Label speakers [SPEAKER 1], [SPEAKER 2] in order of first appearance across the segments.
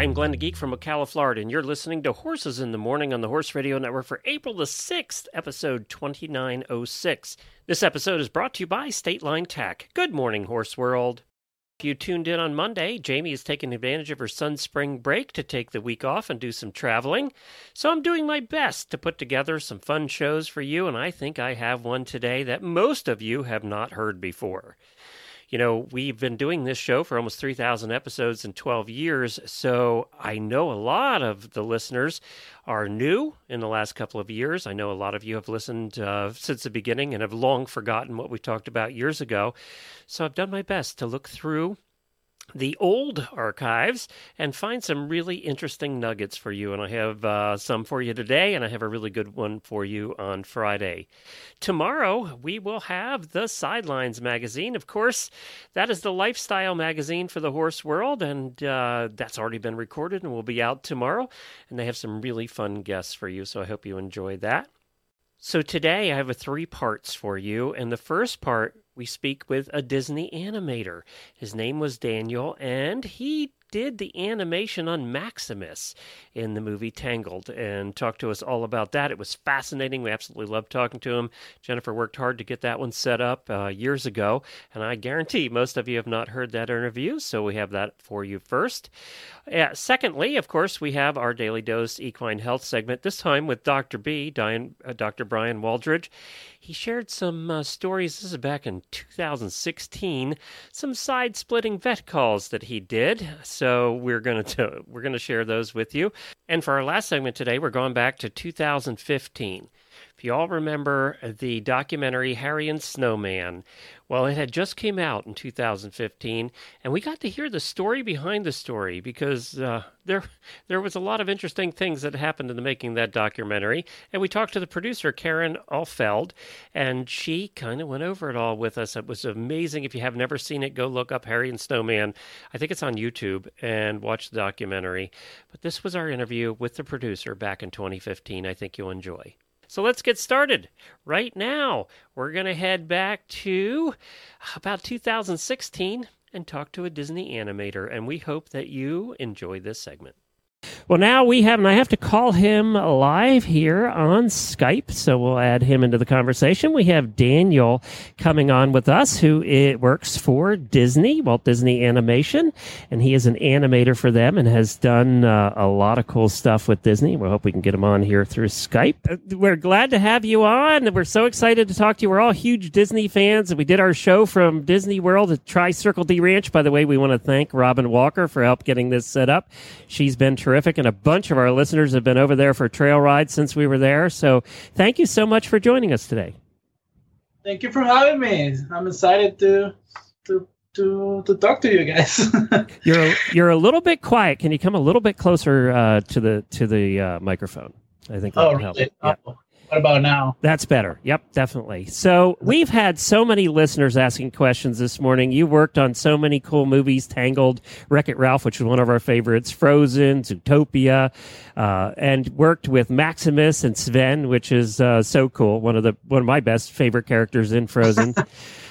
[SPEAKER 1] I'm Glenn the Geek from Ocala, Florida, and you're listening to Horses in the Morning on the Horse Radio Network for April the 6th, episode 2906. This episode is brought to you by State Line Tack. Good morning, Horse World. If you tuned in on Monday, Jamie is taking advantage of her son's spring break to take the week off and do some traveling. So I'm doing my best to put together some fun shows for you, and I think I have one today that most of you have not heard before you know, we've been doing this show for almost 3,000 episodes in 12 years. So I know a lot of the listeners are new in the last couple of years. I know a lot of you have listened uh, since the beginning and have long forgotten what we talked about years ago. So I've done my best to look through the old archives and find some really interesting nuggets for you. And I have uh, some for you today, and I have a really good one for you on Friday. Tomorrow, we will have the Sidelines magazine. Of course, that is the lifestyle magazine for the horse world, and uh, that's already been recorded and will be out tomorrow. And they have some really fun guests for you, so I hope you enjoy that. So today I have a three parts for you, and the first part we speak with a Disney animator. His name was Daniel, and he did the animation on Maximus in the movie Tangled and talked to us all about that. It was fascinating. We absolutely loved talking to him. Jennifer worked hard to get that one set up uh, years ago, and I guarantee most of you have not heard that interview, so we have that for you first. Uh, secondly, of course, we have our Daily Dose Equine Health segment, this time with Dr. B, Diane, uh, Dr. Bryan Waldridge. He shared some uh, stories, this is back in 2016, some side splitting vet calls that he did. So we're going to we're going to share those with you. And for our last segment today, we're going back to 2015. If you all remember the documentary Harry and Snowman, well, it had just came out in 2015, and we got to hear the story behind the story because uh, there there was a lot of interesting things that happened in the making of that documentary. And we talked to the producer Karin Offeld, and she kind of went over it all with us. It was amazing. If you have never seen it, go look up Harry and Snowman. I think it's on YouTube and watch the documentary. But this was our interview with the producer back in 2015. I think you'll enjoy. So let's get started right now. We're going to head back to about 2016 and talk to a Disney animator, and we hope that you enjoy this segment. Well, now we have, and I have to call him live here on Skype, so we'll add him into the conversation. We have Daniel coming on with us, who it works for Disney, Walt Disney Animation, and he is an animator for them and has done uh, a lot of cool stuff with Disney. We hope we can get him on here through Skype. Uh, we're glad to have you on. We're so excited to talk to you. We're all huge Disney fans, and we did our show from Disney World at Tri Circle D Ranch. By the way, we want to thank Robin Walker for help getting this set up. She's been terrific and a bunch of our listeners have been over there for trail rides since we were there. So thank you so much for joining us today.
[SPEAKER 2] Thank you for having me. I'm excited to to to to talk to you guys.
[SPEAKER 1] you're you're a little bit quiet. Can you come a little bit closer uh, to the to the uh, microphone? I think that
[SPEAKER 2] oh,
[SPEAKER 1] would
[SPEAKER 2] really?
[SPEAKER 1] help.
[SPEAKER 2] Oh,
[SPEAKER 1] Yeah.
[SPEAKER 2] What about now?
[SPEAKER 1] That's better. Yep, definitely. So we've had so many listeners asking questions this morning. You worked on so many cool movies: Tangled, Wreck It Ralph, which was one of our favorites, Frozen, Zootopia, uh, and worked with Maximus and Sven, which is uh, so cool. One of the one of my best favorite characters in Frozen.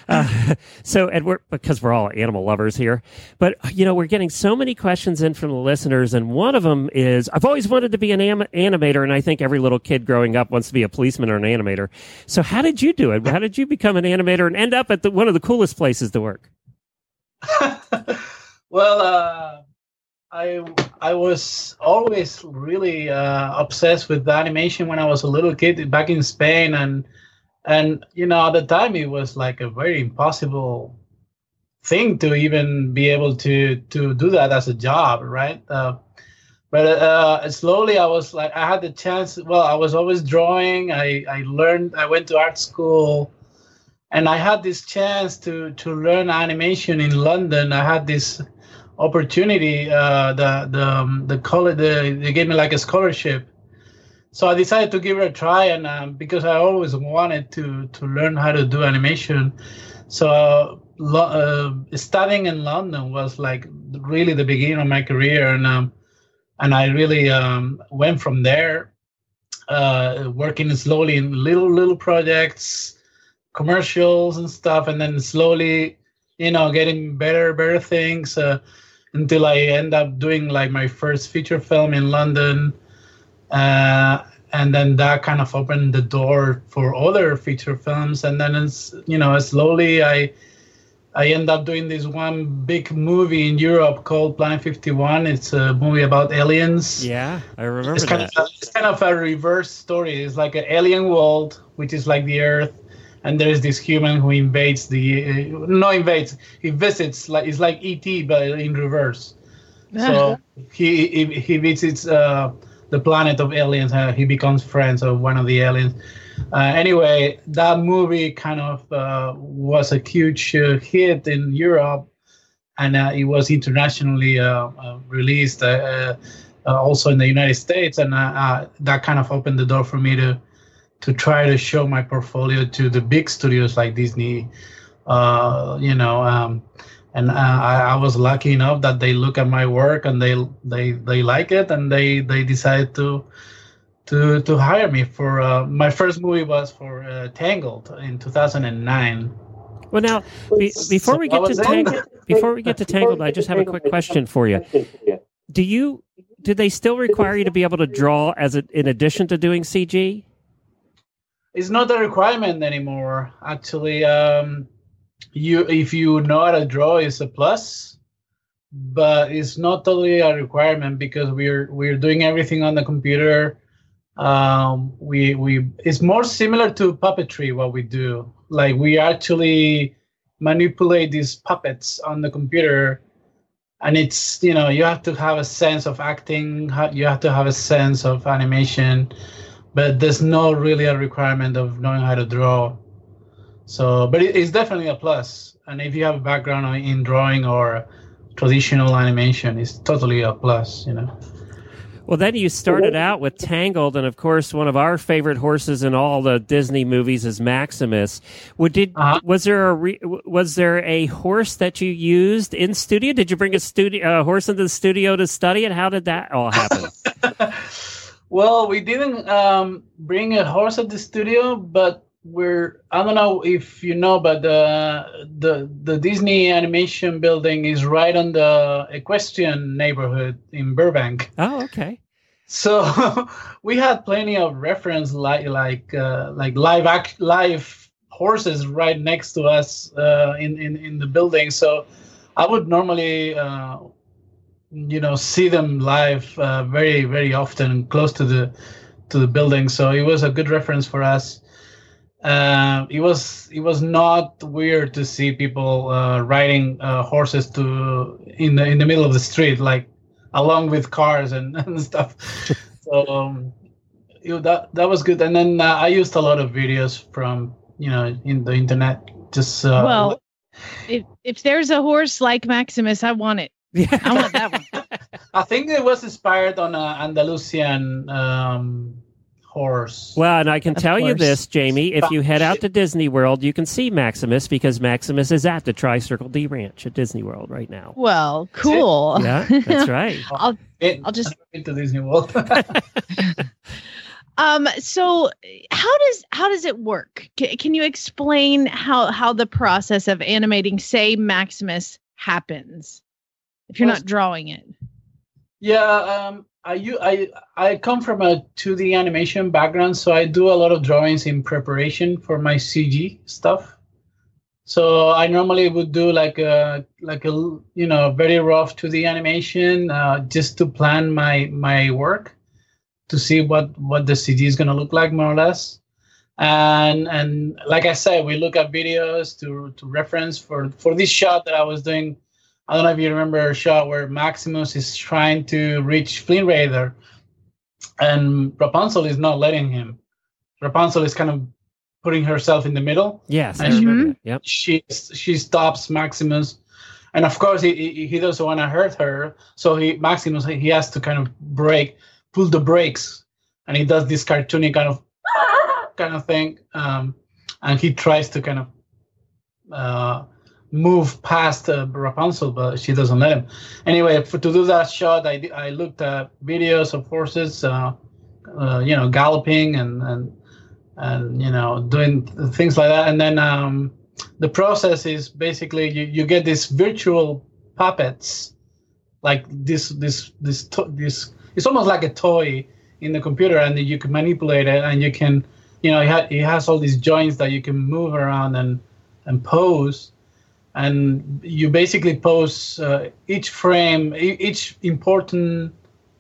[SPEAKER 1] Uh, so, and we're because we're all animal lovers here, but you know we're getting so many questions in from the listeners, and one of them is I've always wanted to be an animator, and I think every little kid growing up wants to be a policeman or an animator. So, how did you do it? How did you become an animator and end up at the, one of the coolest places to work?
[SPEAKER 2] well, uh, I I was always really uh, obsessed with animation when I was a little kid back in Spain, and and you know at the time it was like a very impossible thing to even be able to to do that as a job, right? Uh, but uh, slowly I was like I had the chance. Well, I was always drawing. I I learned. I went to art school, and I had this chance to to learn animation in London. I had this opportunity. Uh, the the um, the college the, they gave me like a scholarship, so I decided to give it a try. And um, because I always wanted to to learn how to do animation, so uh, studying in London was like really the beginning of my career, and um, and I really um, went from there, uh, working slowly in little little projects, commercials and stuff, and then slowly, you know, getting better better things uh, until I end up doing like my first feature film in London. Uh, and then that kind of opened the door for other feature films. And then it's you know slowly i i end up doing this one big movie in europe called planet 51 it's a movie about aliens.
[SPEAKER 1] Yeah, I remember
[SPEAKER 2] it's kind,
[SPEAKER 1] that.
[SPEAKER 2] of, it's kind of a reverse story. It's like an alien world which is like the earth and there's this human who invades the uh, no invades he visits like it's like et but in reverse. So he he, he visits uh, the planet of aliens. Uh, he becomes friends of one of the aliens. Uh, anyway, that movie kind of uh, was a huge uh, hit in Europe, and uh, it was internationally uh, released also in the United States, and that kind of opened the door for me to to try to show my portfolio to the big studios like Disney. You know, um, and uh, I, I was lucky enough that they look at my work and they they they like it and they they decided to to to hire me for uh, my first movie was for uh, Tangled in 2009.
[SPEAKER 1] Well, now be, before we get to Tangled, before we get to Tangled, I just have a quick question for you. Do you do they still require you to be able to draw as a, in addition to doing CG?
[SPEAKER 2] It's not a requirement anymore. Actually, um, you if you know how to draw, it's a plus, but it's not totally a requirement because we're we're doing everything on the computer. Um, we we it's more similar to puppetry what we do. Like we actually manipulate these puppets on the computer and it's you know you have to have a sense of acting you have to have a sense of animation but there's no really a requirement of knowing how to draw so but it, it's definitely a plus and if you have a background in drawing or traditional animation it's totally a plus you know
[SPEAKER 1] Well, then you started out with Tangled, and of course, one of our favorite horses in all the Disney movies is Maximus. Would did
[SPEAKER 2] Uh-huh.
[SPEAKER 1] was there a re, was there a horse that you used in studio? Did you bring a studio a horse into the studio to study it? How did that all happen?
[SPEAKER 2] well we didn't um, bring a horse at the studio but we're i don't know if you know but the the the disney animation building is right on the equestrian neighborhood in burbank.
[SPEAKER 1] Oh, okay.
[SPEAKER 2] so we had plenty of reference like like uh, like live act live horses right next to us uh, in, in in the building. So i would normally uh, you know see them live uh, very very often close to the to the building. So it was a good reference for us uh, it was it was not weird to see people uh, riding uh, horses to in the in the middle of the street like along with cars and, and stuff so um, it, that that was good and then uh, i used a lot of videos from you know in the internet just uh,
[SPEAKER 3] well, if if there's a horse like Maximus, I want it.
[SPEAKER 1] Yeah.
[SPEAKER 3] I want that one.
[SPEAKER 2] i think it was inspired on an andalusian um, horse
[SPEAKER 1] Well, and I can
[SPEAKER 3] Of
[SPEAKER 1] tell you this, Jamie. If you head out to Disney World, you can see Maximus because Maximus is at the Tri Circle D Ranch at Disney World right now.
[SPEAKER 3] Well, cool.
[SPEAKER 1] Yeah, that's right.
[SPEAKER 3] I'll
[SPEAKER 2] It-
[SPEAKER 3] I'll just-
[SPEAKER 2] into disney world
[SPEAKER 3] um so how does how does it work? C- can you explain how how the process of animating say Maximus happens if you're
[SPEAKER 2] Well,
[SPEAKER 3] not drawing it?
[SPEAKER 2] Yeah, um, I, I I come from a 2D animation background, so I do a lot of drawings in preparation for my CG stuff. So I normally would do like a like a you know very rough 2D animation uh, just to plan my my work to see what what the CG is gonna look like more or less. And and like I said, we look at videos to to reference for for this shot that I was doing. I don't know if you remember a shot where Maximus is trying to reach Flynn Rider, and Rapunzel is not letting him. Rapunzel is kind of putting herself in the middle.
[SPEAKER 1] Yes, I
[SPEAKER 2] Mhm.
[SPEAKER 1] remember that. Yep.
[SPEAKER 2] She she stops Maximus, and of course he he, he doesn't want to hurt her, so he Maximus he has to kind of break, pull the brakes, and he does this cartoony kind of kind of thing, um, and he tries to kind of uh, move past uh, Rapunzel, but she doesn't let him. Anyway, for, to do that shot, I, I looked at videos of horses, uh, uh, you know, galloping and and and you know doing things like that, and then um, the process is basically you, you get these virtual puppets, like this this this to- this. It's almost like a toy in the computer, and you can manipulate it, and you can, you know, it, ha- it has all these joints that you can move around and and pose and you basically pose uh, each frame each important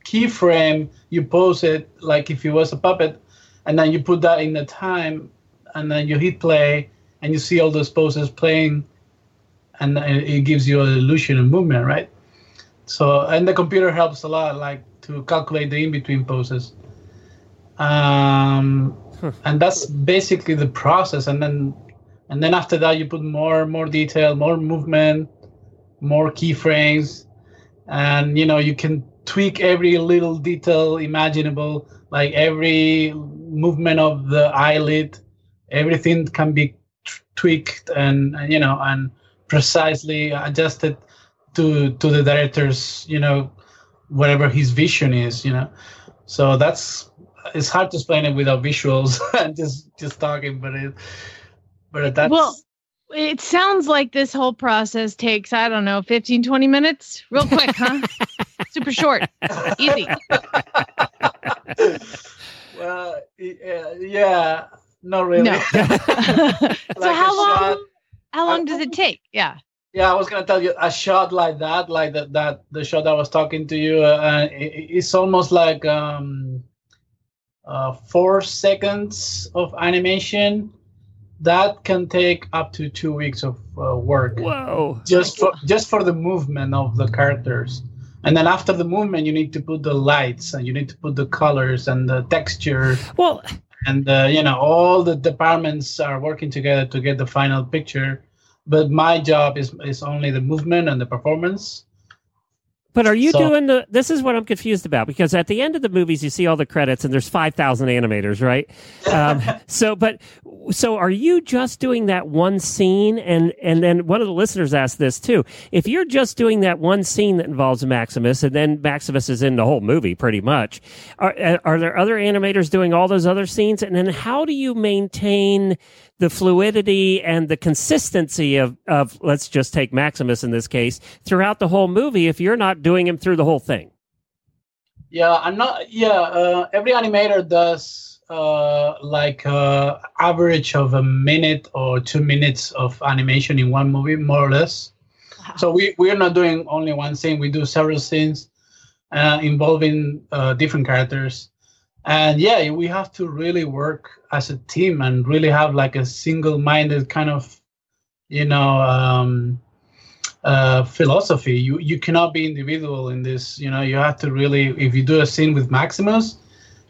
[SPEAKER 2] keyframe you pose it like if it was a puppet and then you put that in the time and then you hit play and you see all those poses playing and it it gives you an illusion of movement right? So and the computer helps a lot like to calculate the in-between poses. Um, and that's basically the process and then and then after that you put more more detail more movement more keyframes. And you know you can tweak every little detail imaginable like every movement of the eyelid everything can be t- tweaked and, and you know and precisely adjusted to to the director's you know whatever his vision is you know. So that's it's hard to explain it without visuals and just just talking but it but that's
[SPEAKER 3] Well, it sounds like this whole process takes, I don't know, 15, 20 minutes. Real quick, huh? Super short. Easy.
[SPEAKER 2] well, yeah, yeah, not really.
[SPEAKER 3] No. so how long
[SPEAKER 2] shot-
[SPEAKER 3] how long does it take? Yeah.
[SPEAKER 2] Yeah, I was gonna tell you a shot like that, like that, that the shot I was talking to you, uh, it, it's almost like um, uh, four seconds of animation. That can take up to two weeks of uh, work
[SPEAKER 1] Whoa.
[SPEAKER 2] just for just for the movement of the characters. And then after the movement, you need to put the lights and you need to put the colors and the texture
[SPEAKER 1] Well,
[SPEAKER 2] and uh, you know all the departments are working together to get the final picture but my job is is only the movement and the performance
[SPEAKER 1] but are you
[SPEAKER 2] So-
[SPEAKER 1] doing the? This is what I'm confused about because at the end of the movies, you see all the credits and there's five thousand animators, right? Um, so, but so are you just doing that one scene? And and then one of the listeners asked this too. If you're just doing that one scene that involves Maximus, and then Maximus is in the whole movie pretty much, are are there other animators doing all those other scenes? And then how do you maintain the fluidity and the consistency of, of let's just take Maximus in this case throughout the whole movie if you're not doing him through the whole thing.
[SPEAKER 2] yeah i'm not yeah uh, every animator does uh, like uh, average of a minute or two minutes of animation in one movie more or less. So we we're not doing only one scene. We do several scenes uh, involving uh, different characters. And yeah we have to really work as a team and really have like a single-minded kind of you know um, uh, philosophy you you cannot be individual in this you know you have to really if you do a scene with maximus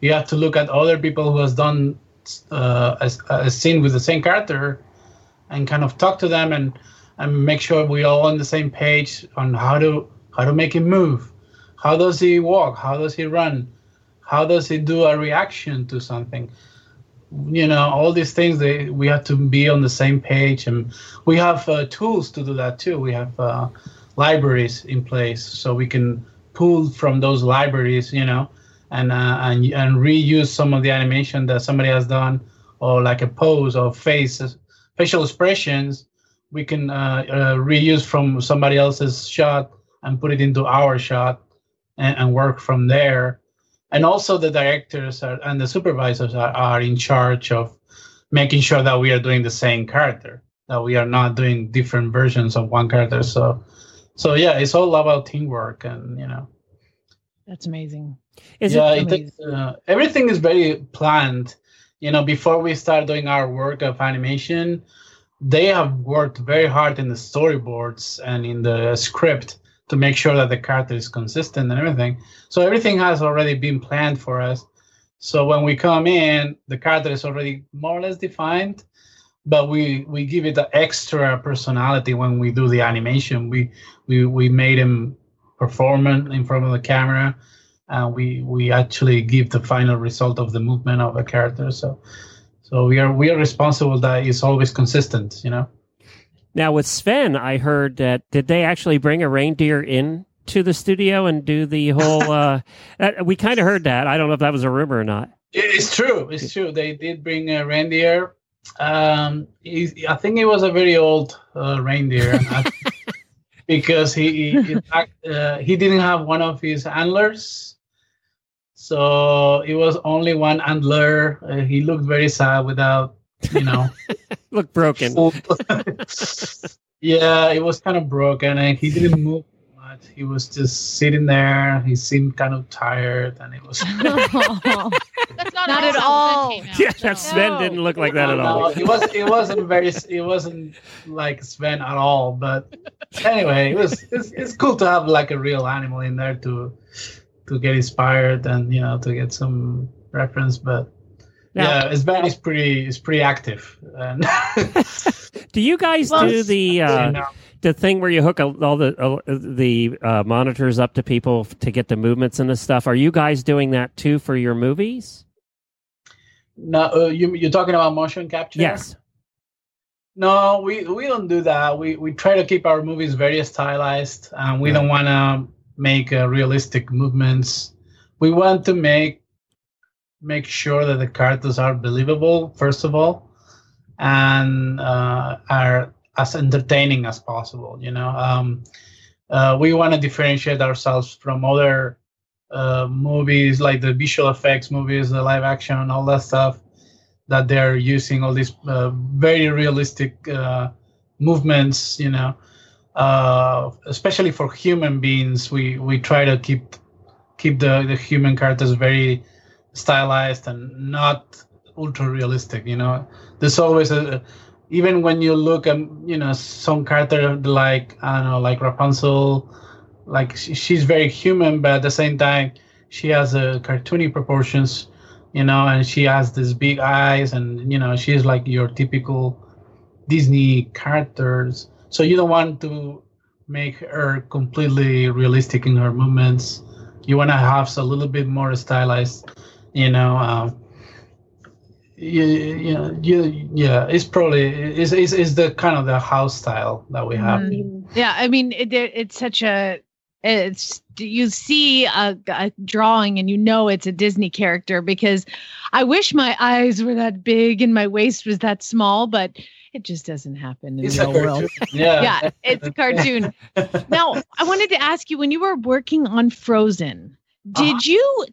[SPEAKER 2] you have to look at other people who has done uh, a, a scene with the same character and kind of talk to them and and make sure we're all on the same page on how to how to make him move. How does he walk? How does he run? How does he do a reaction to something you know all these things they we have to be on the same page and we have uh, tools to do that too. We have uh, libraries in place so we can pull from those libraries you know and uh, and and reuse some of the animation that somebody has done or like a pose or face facial expressions. We can uh, uh, reuse from somebody else's shot and put it into our shot and, and work from there and also the directors are, and the supervisors are, are in charge of making sure that we are doing the same character that we are not doing different versions of one character so so yeah it's all about teamwork and you know
[SPEAKER 3] That's amazing.
[SPEAKER 1] Is
[SPEAKER 2] yeah,
[SPEAKER 1] it
[SPEAKER 2] it uh, everything is very planned. You know, before we start doing our work of animation, they have worked very hard in the storyboards and in the script to make sure that the character is consistent and everything. So everything has already been planned for us. So when we come in, the character is already more or less defined. but we we give it an extra personality when we do the animation. We we we made him perform in front of the camera, and we we actually give the final result of the movement of a character. So so we are we are responsible that it's always consistent. You know.
[SPEAKER 1] Now with Sven, I heard that did they actually bring a reindeer in to the studio and do the whole? uh, we kind of heard that. I don't know if that was a rumor or not.
[SPEAKER 2] It's true. It's true. They did bring a reindeer. Um, he, I think it was a very old uh, reindeer because he he, uh, he didn't have one of his antlers, so it was only one antler. Uh, he looked very sad without, you know,
[SPEAKER 1] look broken.
[SPEAKER 2] yeah, it was kind of broken, and he didn't move much. He was just sitting there. He seemed kind of tired, and it was.
[SPEAKER 3] That's not, not at all.
[SPEAKER 1] Yeah, that Sven didn't look like that
[SPEAKER 2] no,
[SPEAKER 1] at all.
[SPEAKER 2] No, it was. It wasn't very. It wasn't like Sven at all. But anyway, it was. It's, it's cool to have like a real animal in there to to get inspired and you know to get some reference. But now, yeah, Sven is pretty is pretty active. And
[SPEAKER 1] do you guys well, do the? Uh, you know, the thing where you hook all the uh, the uh, monitors up to people to get the movements and the stuff. Are you guys doing that too for your movies?
[SPEAKER 2] No, uh, you you're talking about motion capture.
[SPEAKER 1] Yes.
[SPEAKER 2] No, we we don't do that. We we try to keep our movies very stylized, and we don't want to make uh, realistic movements. We want to make make sure that the characters are believable first of all, and uh, are as entertaining as possible. You know, um, uh, we want to differentiate ourselves from other uh, movies like the visual effects movies, the live action, and all that stuff that they're using all these uh, very realistic uh, movements. You know, uh, especially for human beings, we we try to keep keep the the human characters very stylized and not ultra realistic. You know, there's always a even when you look at you know some character like I don't know like Rapunzel, like she's very human, but at the same time she has a uh, cartoony proportions, you know, and she has these big eyes, and you know she's like your typical Disney characters. So you don't want to make her completely realistic in her movements. You want to have a little bit more stylized, you know. Um, yeah, yeah, yeah, yeah. It's probably is is is the kind of the house style that we have. Mm.
[SPEAKER 3] Yeah, I mean, it, it's such a it's you see a, a, drawing and you know it's a Disney character because I wish my eyes were that big and my waist was that small, but it just doesn't happen in
[SPEAKER 2] it's
[SPEAKER 3] the real world.
[SPEAKER 2] Yeah.
[SPEAKER 3] yeah, it's a cartoon. now, I wanted to ask you when you were working on Frozen, did uh-huh. you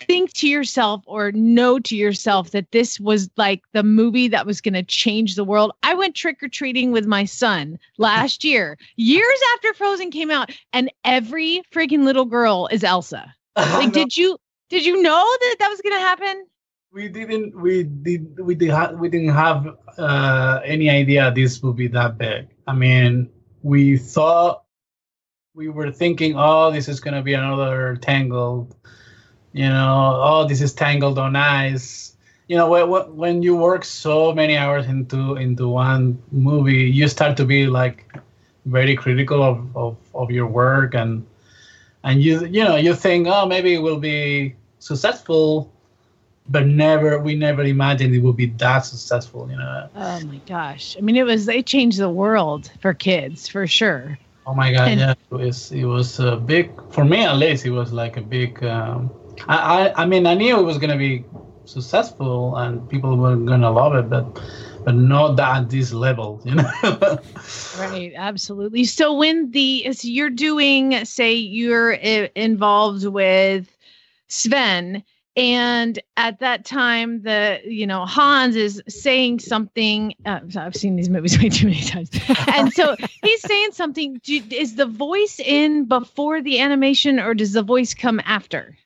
[SPEAKER 3] think to yourself or know to yourself that this was like the movie that was going to change the world. I went trick or treating with my son last year, years after Frozen came out, and every freaking little girl is Elsa. Like, did you did you know that that was going to happen?
[SPEAKER 2] We didn't. We did. We did. Ha- we didn't have uh, any idea this would be that big. I mean, we thought we were thinking, oh, this is going to be another Tangled you know oh this is tangled on ice. You know when, when you work so many hours into into one movie you start to be like very critical of, of, of your work and and you you know you think oh maybe it will be successful but never we never imagined it would be that successful you know?
[SPEAKER 3] Oh my gosh. I mean it was it changed the world for kids for sure.
[SPEAKER 2] Oh my god and, yeah it was it was a big for me at least it was like a big um, I, I, mean, I knew it was going to be successful and people were going to love it, but but not at this level, you know.
[SPEAKER 3] right, absolutely. So when the so you're doing, say, you're uh, involved with Sven, and at that time the you know hans is saying something uh, i've seen these movies way too many times and so he's saying something do, is the voice in before the animation or does the voice come after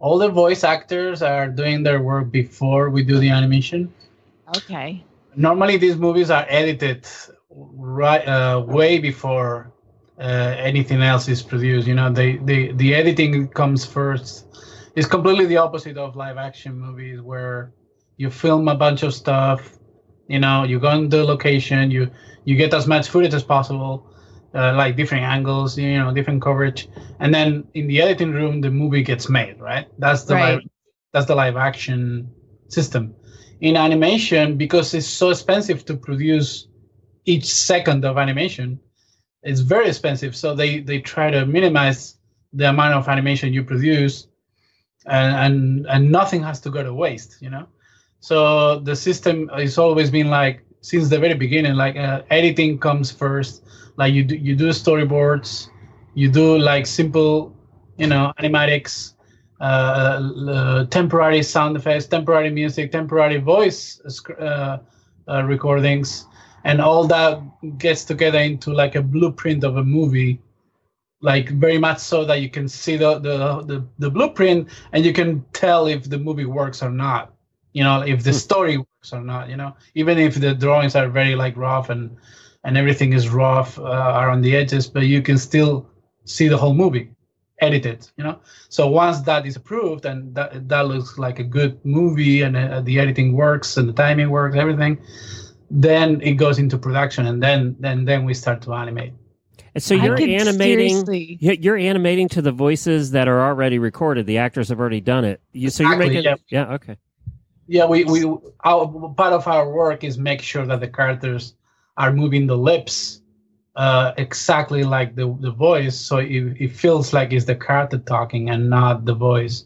[SPEAKER 2] all the voice actors are doing their work before we do the animation.
[SPEAKER 3] Okay.
[SPEAKER 2] Normally, these movies are edited right uh, way before uh, anything else is produced. You know, they, they the editing comes first. It's completely the opposite of live action movies where you film a bunch of stuff, You know, you go into the location, you you get as much footage as possible, uh, like different angles, you know, different coverage, and then in the editing room, the movie gets made. Right? That's the
[SPEAKER 3] Right.
[SPEAKER 2] live, that's the live action system. In animation, because it's so expensive to produce each second of animation, it's very expensive. So they they try to minimize the amount of animation you produce, and and and nothing has to go to waste. You know, so the system has always been like since the very beginning, like uh, editing comes first. Like you do you do storyboards, you do like simple, you know, animatics, uh, uh, temporary sound effects, temporary music, temporary voice uh, uh, recordings, and all that gets together into like a blueprint of a movie. Like very much so that you can see the, the the the blueprint and you can tell if the movie works or not you know if the story works or not you know. Even if the drawings are very like rough and and everything is rough uh, around the edges but you can still see the whole movie edited you know so once that is approved and that that looks like a good movie and uh, the editing works and the timing works everything then it goes into production and then then then we start to animate
[SPEAKER 1] And so you're animating.
[SPEAKER 3] seriously-
[SPEAKER 1] You're animating to the voices that are already recorded. The actors have already done it. You, so you're making.
[SPEAKER 2] yeah.
[SPEAKER 1] yeah. Okay.
[SPEAKER 2] yeah we we our part of our work is make sure that the characters are moving the lips uh exactly like the the voice so it, it feels like it's the character talking and not the voice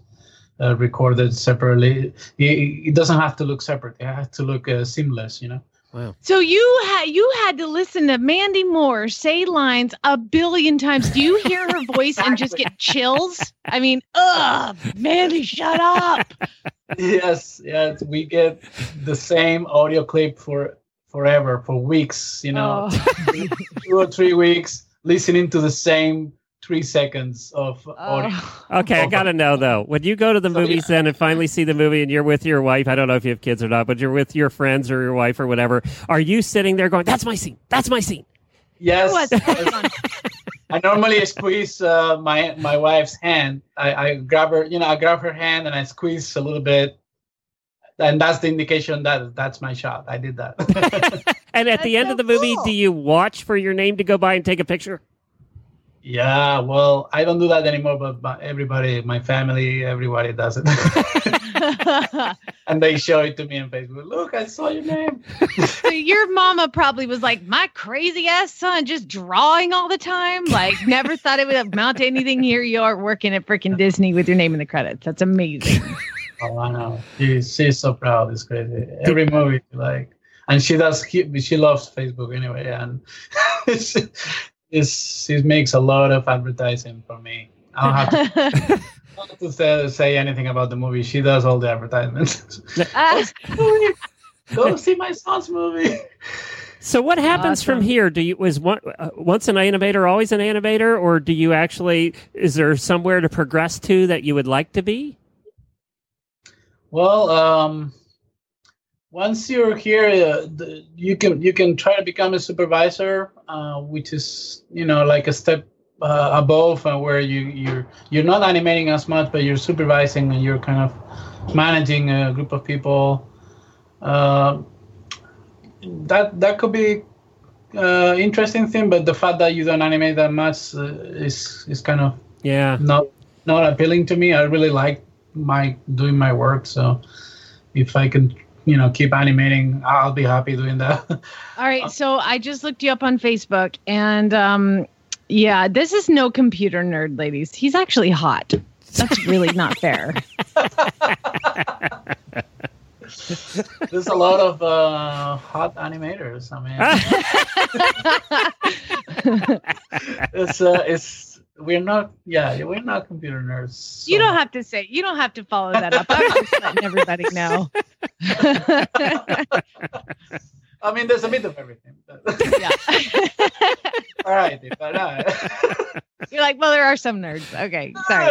[SPEAKER 2] uh, recorded separately it, it doesn't have to look separate it has to look uh, seamless you know
[SPEAKER 1] Wow.
[SPEAKER 3] So you had you had to listen to Mandy Moore say lines a billion times. Do you hear her voice and just get chills? I mean, ugh, Mandy, shut up.
[SPEAKER 2] yes yes we get the same audio clip for forever for weeks you know
[SPEAKER 3] Oh.
[SPEAKER 2] two or three weeks listening to the same three seconds of audio
[SPEAKER 3] Oh.
[SPEAKER 1] Okay, I
[SPEAKER 2] Oh.
[SPEAKER 1] gotta know though. When you go to the
[SPEAKER 2] So,
[SPEAKER 1] movies then and finally see the movie and you're with your wife, I don't know if you have kids or not, but you're with your friends or your wife or whatever. Are you sitting there going, "That's my scene. That's my scene"?
[SPEAKER 2] Yes. I normally squeeze uh, my my wife's hand. I, I grab her, you know, I grab her hand and I squeeze a little bit, and that's the indication that that's my shot. I did that.
[SPEAKER 1] And at
[SPEAKER 3] That's
[SPEAKER 1] the end
[SPEAKER 3] so
[SPEAKER 1] of the movie,
[SPEAKER 3] cool.
[SPEAKER 1] do you watch for your name to go by and take a picture?
[SPEAKER 2] yeah. Well, I don't do that anymore, but my, everybody, my family, everybody does it, and they show it to me on Facebook. Look, I saw your name.
[SPEAKER 3] So your mama probably was like, my crazy ass son just drawing all the time. Like, never thought it would amount to anything. Here you are working at freaking Disney with your name in the credits. That's amazing.
[SPEAKER 2] Oh, I know. She's she's so proud. It's crazy. Every movie, like, and she does. She, she loves Facebook anyway, and it's, it's she makes a lot of advertising for me. I don't have to, don't have to say, say anything about the movie. She does all the advertisements.
[SPEAKER 3] Ah,
[SPEAKER 2] Go see my son's movie.
[SPEAKER 1] So what happens from here? Do you was one, uh, once an animator always an animator, or do you actually is there somewhere to progress to that you would like to be?
[SPEAKER 2] Well, um, once you're here, uh, the, you can you can try to become a supervisor, uh, which is you know like a step uh, above, uh, where you you're you're not animating as much, but you're supervising and you're kind of managing a group of people. Uh, that that could be uh, interesting thing, but the fact that you don't animate that much uh, is is kind of
[SPEAKER 1] Yeah.
[SPEAKER 2] not not appealing to me. I really like my doing my work, so if I can, you know, keep animating, I'll be happy doing that.
[SPEAKER 3] all right. So I just looked you up on Facebook and um yeah, this is no computer nerd, ladies. He's actually hot. That's really not fair.
[SPEAKER 2] There's a lot of uh, hot animators. I mean, it's uh, it's we're not yeah we're not computer nerds.
[SPEAKER 3] You don't have to say. You don't have to follow that up. I'm just letting everybody know.
[SPEAKER 2] I mean, there's a bit of everything. but-
[SPEAKER 3] yeah.
[SPEAKER 2] All right, if I.
[SPEAKER 3] You're like, well, there are some nerds. Okay, sorry.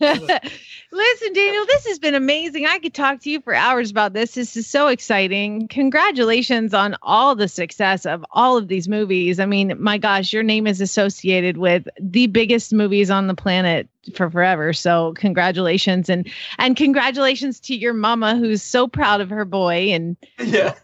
[SPEAKER 3] Listen, Daniel, this has been amazing. I could talk to you for hours about this. This is so exciting. Congratulations on all the success of all of these movies. I mean, my gosh, your name is associated with the biggest movies on the planet for forever. So, congratulations and and congratulations to your mama who's so proud of her boy and
[SPEAKER 2] yeah.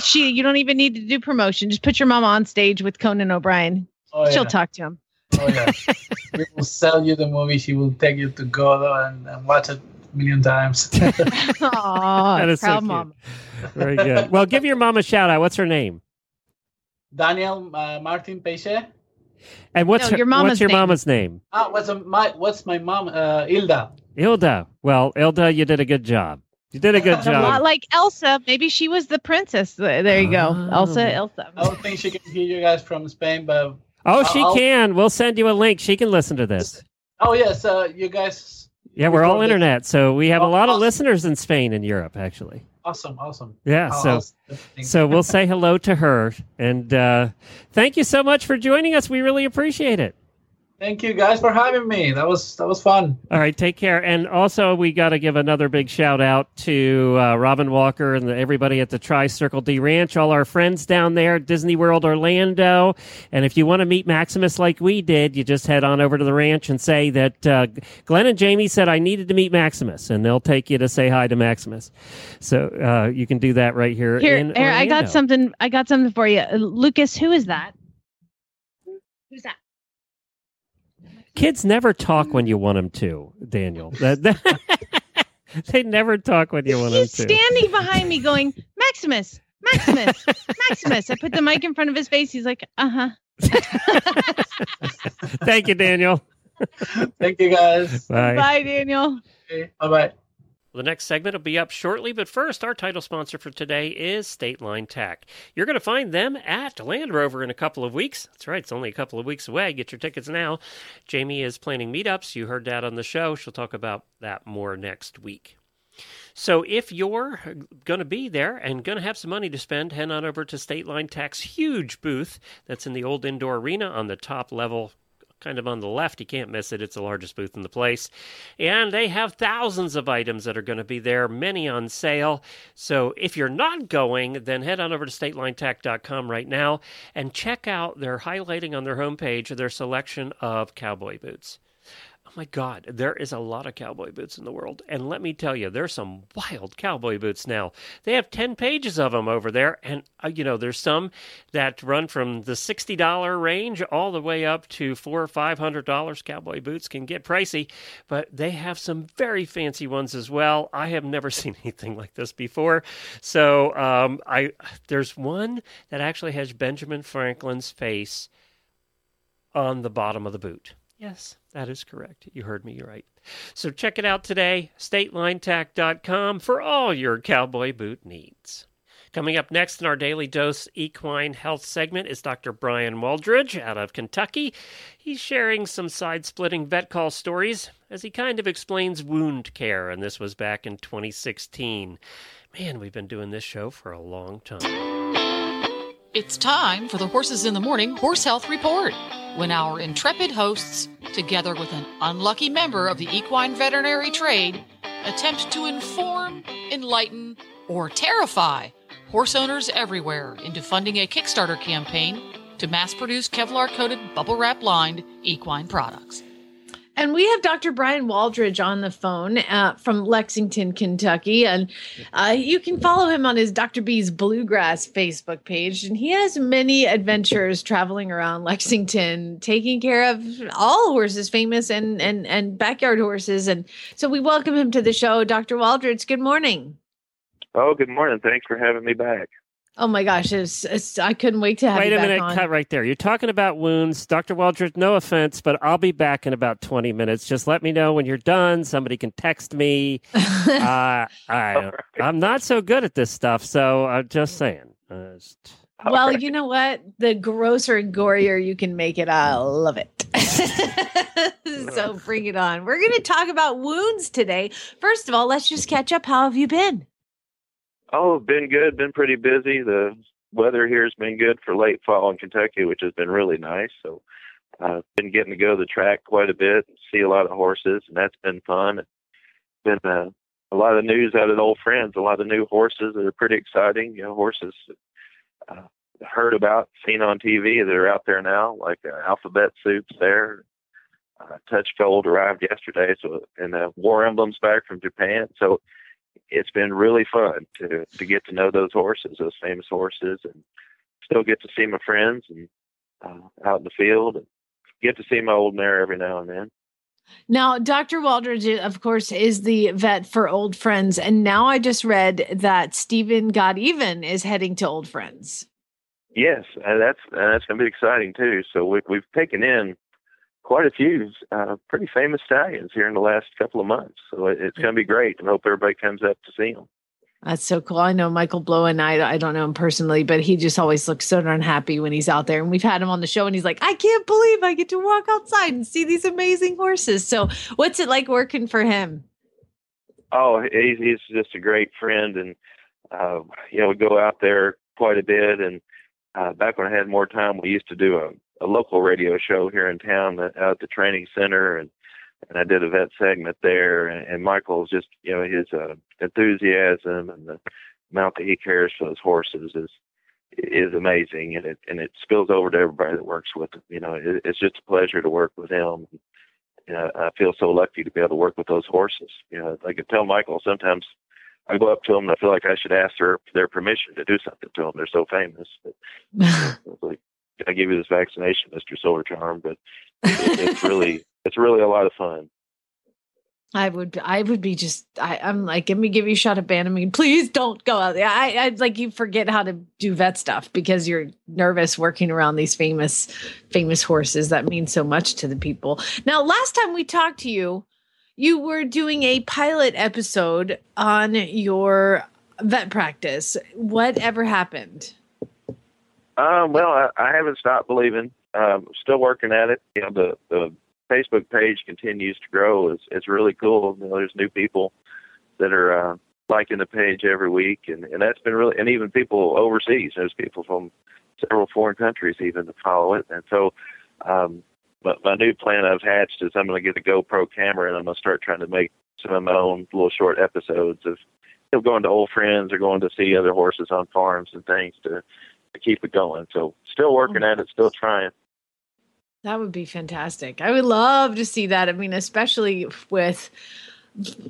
[SPEAKER 3] She you don't even need to do promotion. Just put your mom on stage with Conan O'Brien.
[SPEAKER 2] Oh,
[SPEAKER 3] She'll
[SPEAKER 2] yeah.
[SPEAKER 3] talk to him.
[SPEAKER 2] Oh, yeah. we will sell you the movie. She will take you to go and, and watch it a million times.
[SPEAKER 3] Aw,
[SPEAKER 1] That is so
[SPEAKER 3] proud
[SPEAKER 1] cute.
[SPEAKER 3] mom.
[SPEAKER 1] Very good. Well, give your mom a shout out. What's her name?
[SPEAKER 2] Daniel uh, Martin Peixe.
[SPEAKER 1] And what's
[SPEAKER 3] No,
[SPEAKER 1] her,
[SPEAKER 3] your mama's
[SPEAKER 1] what's your
[SPEAKER 3] name.
[SPEAKER 1] mama's name?
[SPEAKER 2] Ah, what's a, my what's my mom? Uh, Ilda.
[SPEAKER 1] Ilda. Well, Ilda, you did a good job. You did a good
[SPEAKER 3] A lot
[SPEAKER 1] job.
[SPEAKER 3] like Elsa. Maybe she was the princess. There there you go.
[SPEAKER 1] Oh.
[SPEAKER 3] Elsa, Elsa.
[SPEAKER 2] I don't think she can hear you guys from Spain, but
[SPEAKER 1] Oh, she
[SPEAKER 2] I'll-
[SPEAKER 1] can. We'll send you a link. She can listen to this.
[SPEAKER 2] oh yes, uh, you guys,
[SPEAKER 1] Yeah, we're all
[SPEAKER 2] Before this-
[SPEAKER 1] internet, so we have a
[SPEAKER 2] Oh,
[SPEAKER 1] lot of listeners in Spain and Europe, actually.
[SPEAKER 2] awesome, awesome.
[SPEAKER 1] Yeah,
[SPEAKER 2] I'll-
[SPEAKER 1] so
[SPEAKER 2] I'll send the link.
[SPEAKER 1] so we'll say hello to her, and uh, thank you so much for joining us. We really appreciate it.
[SPEAKER 2] Thank you guys for having me. That was that was fun.
[SPEAKER 1] All right, take care. And also, we got to give another big shout out to uh, Robin Walker and the, everybody at the Tri Circle D Ranch, all our friends down there Disney World Orlando. And if you want to meet Maximus like we did, you just head on over to the ranch and say that uh, Glenn and Jamie said I needed to meet Maximus, and they'll take you to say hi to Maximus. So uh, you can do that right here.
[SPEAKER 3] Here,
[SPEAKER 1] in
[SPEAKER 3] here, I got something. I got something for you, Uh, Lucas. Who is that? Who's that?
[SPEAKER 1] Kids never talk when you want them to, Daniel. That, that- they never talk when you want them
[SPEAKER 3] He's
[SPEAKER 1] to.
[SPEAKER 3] standing behind me, going, Maximus, Maximus, Maximus. I put the mic in front of his face. He's like, uh huh.
[SPEAKER 1] Thank you, Daniel.
[SPEAKER 2] Thank you guys.
[SPEAKER 1] Bye.
[SPEAKER 3] Bye, Daniel.
[SPEAKER 2] Bye bye.
[SPEAKER 1] The next segment will be up shortly, but first, our title sponsor for today is State Line Tack. You're going to find them at Land Rover in a couple of weeks. That's right, it's only a couple of weeks away. Get your tickets now. Jamie is planning meetups. You heard that on the show. She'll talk about that more next week. So if you're going to be there and going to have some money to spend, head on over to State Line Tack's huge booth that's in the old indoor arena on the top level, kind of on the left. You can't miss it. It's the largest booth in the place. And they have thousands of items that are going to be there, many on sale. So if you're not going, then head on over to statelinetack.com right now and check out their highlighting on their homepage their selection of cowboy boots. Oh my God, there is a lot of cowboy boots in the world. And let me tell you, there's some wild cowboy boots now. They have 10 pages of them over there. And, uh, you know, there's some that run from the $60 range all the way up to four or $500. Cowboy boots can get pricey, but they have some very fancy ones as well. I have never seen anything like this before. So um, I there's one that actually has Benjamin Franklin's face on the bottom of the boot. Yes, that is correct. You heard me right. So check it out today, statelinetack.com for all your cowboy boot needs. Coming up next in our Daily Dose Equine Health segment is Dr. Bryan Waldridge out of Kentucky. He's sharing some side splitting vet call stories as he kind of explains wound care, and this was back in 2016. Man, we've been doing this show for a long time.
[SPEAKER 4] It's time for the Horses in the Morning Horse Health Report. When our intrepid hosts, together with an unlucky member of the equine veterinary trade, attempt to inform, enlighten, or terrify horse owners everywhere into funding a Kickstarter campaign to mass produce Kevlar coated, bubble wrap lined equine products.
[SPEAKER 3] And we have Dr. Bryan Waldridge on the phone uh, from Lexington, Kentucky. And uh, you can follow him on his Dr. B's Bluegrass Facebook page. And he has many adventures traveling around Lexington, taking care of all horses, famous and, and, and backyard horses. And so we welcome him to the show. Dr. Waldridge, good morning.
[SPEAKER 5] Oh, good morning. Thanks for having me back.
[SPEAKER 3] Oh my gosh, it's, it's, I couldn't wait to have
[SPEAKER 1] Wait
[SPEAKER 3] you
[SPEAKER 1] a
[SPEAKER 3] back
[SPEAKER 1] minute,
[SPEAKER 3] on.
[SPEAKER 1] cut right there. You're talking about wounds. Dr. Waldridge, no offense, but I'll be back in about 20 minutes. Just let me know when you're done. Somebody can text me. uh, I, I'm not so good at this stuff, so I'm just saying. Uh, just-
[SPEAKER 3] well,
[SPEAKER 5] right.
[SPEAKER 3] you know what? The grosser and gorier you can make it, I love it. so bring it on. We're going to talk about wounds today. First of all, let's just catch up. How have you been?
[SPEAKER 5] Oh, been good. Been pretty busy. The weather here has been good for late fall in Kentucky, which has been really nice. So, I've been getting to go to the track quite a bit, and see a lot of horses, and that's been fun. Been uh, a lot of news out of old friends, a lot of new horses that are pretty exciting. You know, horses uh, heard about, seen on TV that are out there now, like uh, Alphabet Soups there. Uh, Touch Gold arrived yesterday, so and uh, War Emblems back from Japan. So it's been really fun to to get to know those horses, those famous horses, and still get to see my friends and uh, out in the field and get to see my old mare every now and then.
[SPEAKER 3] Now, Dr. Waldridge, of course, is the vet for Old Friends. And now I just read that Stephen Got Even is heading to Old Friends.
[SPEAKER 5] Yes, and that's and that's going to be exciting too. So we, we've taken in quite a few uh, pretty famous stallions here in the last couple of months. So it, it's going to be great, and hope everybody comes up to see them.
[SPEAKER 3] That's so cool. I know Michael Blowen and I, I don't know him personally, but he just always looks so darn happy when he's out there. And we've had him on the show and he's like, I can't believe I get to walk outside and see these amazing horses. So what's it like working for him?
[SPEAKER 5] Oh, he's, he's just a great friend. And, uh, you know, we go out there quite a bit. And uh, back when I had more time, we used to do a, a local radio show here in town out at the training center. And and I did a vet segment there. And, and Michael's just, you know, his uh, enthusiasm and the amount that he cares for those horses is is amazing, and it and it spills over to everybody that works with him. You know, it, it's just a pleasure to work with him. You know, I feel so lucky to be able to work with those horses. You know, I can tell Michael sometimes I go up to them and I feel like I should ask their their permission to do something to them. They're so famous. But, like, can I give you this vaccination, Mister Silver Charm? But it, it's really it's really a lot of fun.
[SPEAKER 3] I would, I would be just, I, am like, give me, give you a shot of Banamine. Please don't go out there. I, I like you forget how to do vet stuff because you're nervous working around these famous, famous horses that mean so much to the people. Now, last time we talked to you, you were doing a pilot episode on your vet practice. Whatever happened?
[SPEAKER 5] Um, well, I, I haven't stopped believing. Um, still working at it. You know, the the Facebook page continues to grow. It's it's really cool. You know, there's new people that are uh, liking the page every week, and and that's been really and even people overseas. There's people from several foreign countries even to follow it, and so. Um, but my new plan I've hatched is I'm going to get a GoPro camera and I'm going to start trying to make some of my own little short episodes of you know, going to old friends or going to see other horses on farms and things to to keep it going. So still working at it, still trying.
[SPEAKER 3] That would be fantastic. I would love to see that. I mean, especially with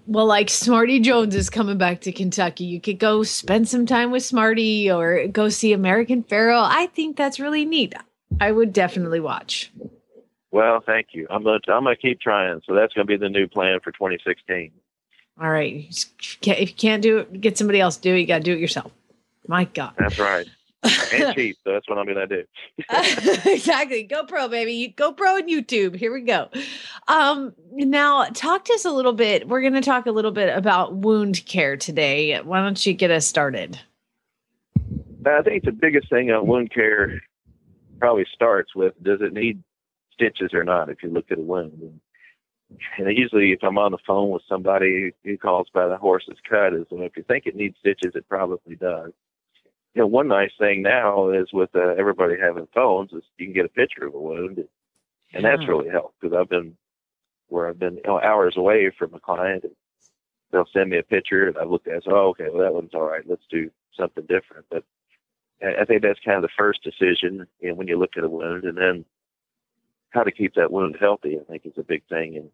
[SPEAKER 3] well, like Smarty Jones is coming back to Kentucky. You could go spend some time with Smarty or go see American Pharoah. I think that's really neat. I would definitely watch.
[SPEAKER 5] Well, thank you. I'm gonna I'm gonna keep trying. So that's gonna be the new plan for 2016.
[SPEAKER 3] All right. If you can't do it, get somebody else to do it. You got to do it yourself. My God.
[SPEAKER 5] That's right and cheap. So that's what I'm to do.
[SPEAKER 3] exactly. GoPro, baby. GoPro and YouTube. Here we go. Um, now, talk to us a little bit. We're going to talk a little bit about wound care today. Why don't you get us started?
[SPEAKER 5] I think the biggest thing on wound care probably starts with does it need stitches or not if you look at a wound. And usually, if I'm on the phone with somebody who calls by the horse's cut, is well, if you think it needs stitches, it probably does you know, one nice thing now is with uh, everybody having phones is you can get a picture of a wound, and yeah. that's really helped because I've been where I've been you know, hours away from a client, and they'll send me a picture, and I've looked at, it, so oh, okay, well that one's all right. Let's do something different. But I think that's kind of the first decision, you know, when you look at a wound, and then how to keep that wound healthy. I think is a big thing, and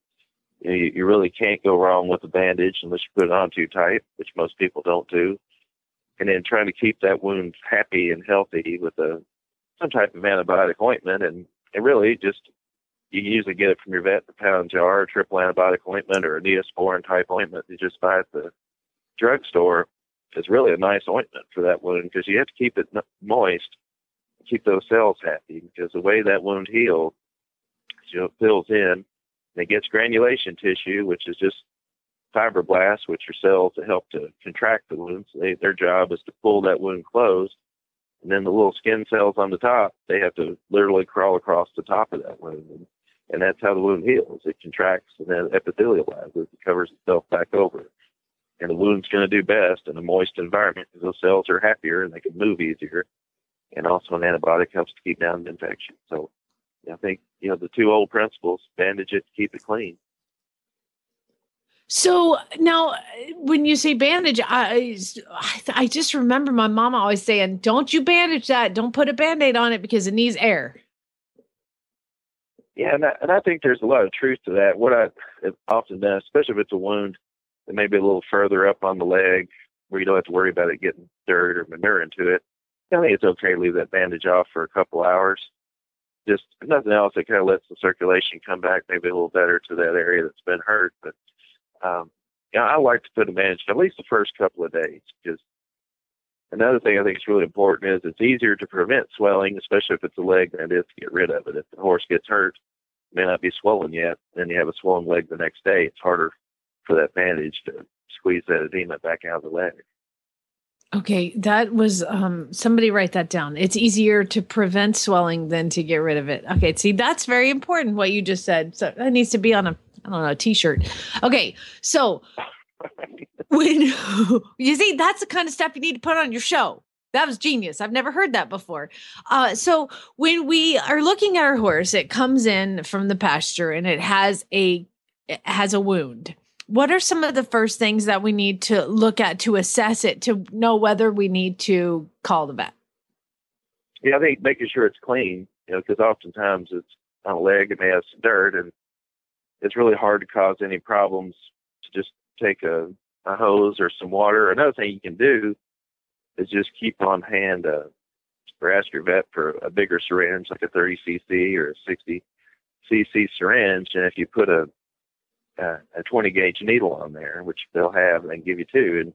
[SPEAKER 5] you, know, you, you really can't go wrong with a bandage unless you put it on too tight, which most people don't do and then trying to keep that wound happy and healthy with a some type of antibiotic ointment. And and really just you can usually get it from your vet a pound jar, a triple antibiotic ointment or a neosporin type ointment you just buy at the drugstore is really a nice ointment for that wound because you have to keep it moist, keep those cells happy because the way that wound heals, you know, it fills in, and it gets granulation tissue, which is just fibroblasts, which are cells that help to contract the wound. So they, their job is to pull that wound closed. And then the little skin cells on the top, they have to literally crawl across the top of that wound. And, and that's how the wound heals. It contracts and then epithelializes. It covers itself back over. And the wound's going to do best in a moist environment because those cells are happier and they can move easier. And also an antibiotic helps to keep down the infection. So I think, you know, the two old principles, bandage it, keep it clean.
[SPEAKER 3] So now, when you say bandage, I I just remember my mom always saying, "Don't you bandage that? Don't put a band-aid on it because it needs air."
[SPEAKER 5] Yeah, and I, and I think there's a lot of truth to that. What I have often done, especially if it's a wound that may be a little further up on the leg where you don't have to worry about it getting dirt or manure into it. I think it's okay to leave that bandage off for a couple hours. Just if nothing else, it kind of lets the circulation come back maybe a little better to that area that's been hurt. But um, yeah, I like to put a bandage at least the first couple of days because another thing I think is really important is it's easier to prevent swelling, especially if it's a leg, than it is to get rid of it. If the horse gets hurt, it may not be swollen yet, then you have a swollen leg the next day. It's harder for that bandage to squeeze that edema back out of the leg.
[SPEAKER 3] Okay, that was um somebody write that down. It's easier to prevent swelling than to get rid of it. Okay, see that's very important what you just said. So that needs to be on a I don't know, a t-shirt. Okay. So when you see that's the kind of stuff you need to put on your show. That was genius. I've never heard that before. Uh, so when we are looking at our horse, it comes in from the pasture and it has a it has a wound what are some of the first things that we need to look at to assess it to know whether we need to call the vet?
[SPEAKER 5] Yeah, I think making sure it's clean, you know, because oftentimes it's on a leg, it may have dirt, and it's really hard to cause any problems to just take a, a hose or some water. Another thing you can do is just keep on hand uh, or ask your vet for a bigger syringe, like a 30 cc or a 60 cc syringe, and if you put a uh, a 20 gauge needle on there, which they'll have and they give you two, and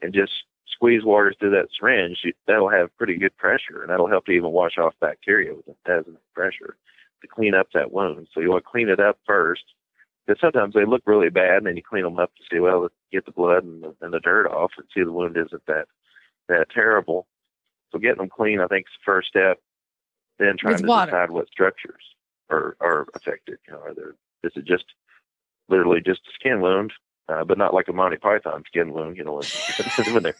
[SPEAKER 5] and just squeeze water through that syringe. You, that'll have pretty good pressure, and that'll help to even wash off bacteria with it has enough pressure to clean up that wound. So you want to clean it up first, because sometimes they look really bad, and then you clean them up to see well get the blood and the, and the dirt off, and see the wound isn't that that terrible. So getting them clean, I think, is the first step. Then trying
[SPEAKER 3] With
[SPEAKER 5] to
[SPEAKER 3] water.
[SPEAKER 5] decide what structures are are affected. You know, are there is it just literally just a skin wound, uh, but not like a Monty Python skin wound, you know, when, when their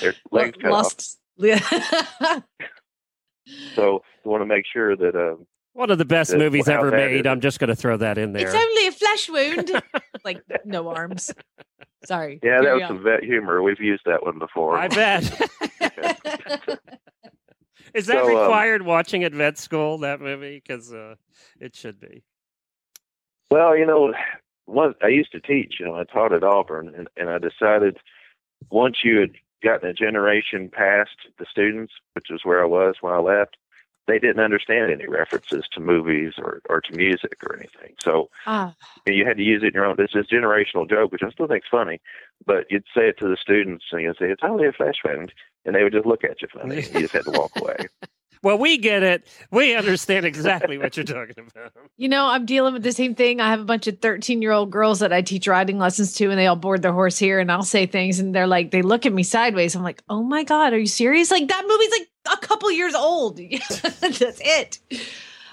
[SPEAKER 5] their legs cut off.
[SPEAKER 3] Lost. Yeah.
[SPEAKER 5] So you want to make sure that um,
[SPEAKER 1] One of the best
[SPEAKER 5] That-
[SPEAKER 1] movies ever made. I'm just going to throw that in there.
[SPEAKER 3] it's only a flesh wound. like no arms. Sorry.
[SPEAKER 5] yeah, that
[SPEAKER 3] Carry
[SPEAKER 5] was
[SPEAKER 3] on.
[SPEAKER 5] some vet humor. We've used that one before.
[SPEAKER 1] I bet. Is that
[SPEAKER 5] So, um,
[SPEAKER 1] required watching at vet school, that movie? Because uh, it should be.
[SPEAKER 5] Well, you know, one I used to teach. You know, I taught at Auburn, and, and I decided once you had gotten a generation past the students, which is where I was when I left, they didn't understand any references to movies or, or to music or anything. So
[SPEAKER 3] Ah,
[SPEAKER 5] you had to use it in your own. It's this generational joke, which I still think's funny, but you'd say it to the students and you'd say, it's only a flash wound. And they would just look at you funny. and you just had to walk away.
[SPEAKER 1] Well, we get it. We understand exactly what you're talking about.
[SPEAKER 3] you know, I'm dealing with the same thing. I have a bunch of 13 year old girls that I teach riding lessons to, and they all board their horse here. And I'll say things, and they're like, they look at me sideways. I'm like, oh my God, are you serious? Like, that movie's like a couple years old. That's it.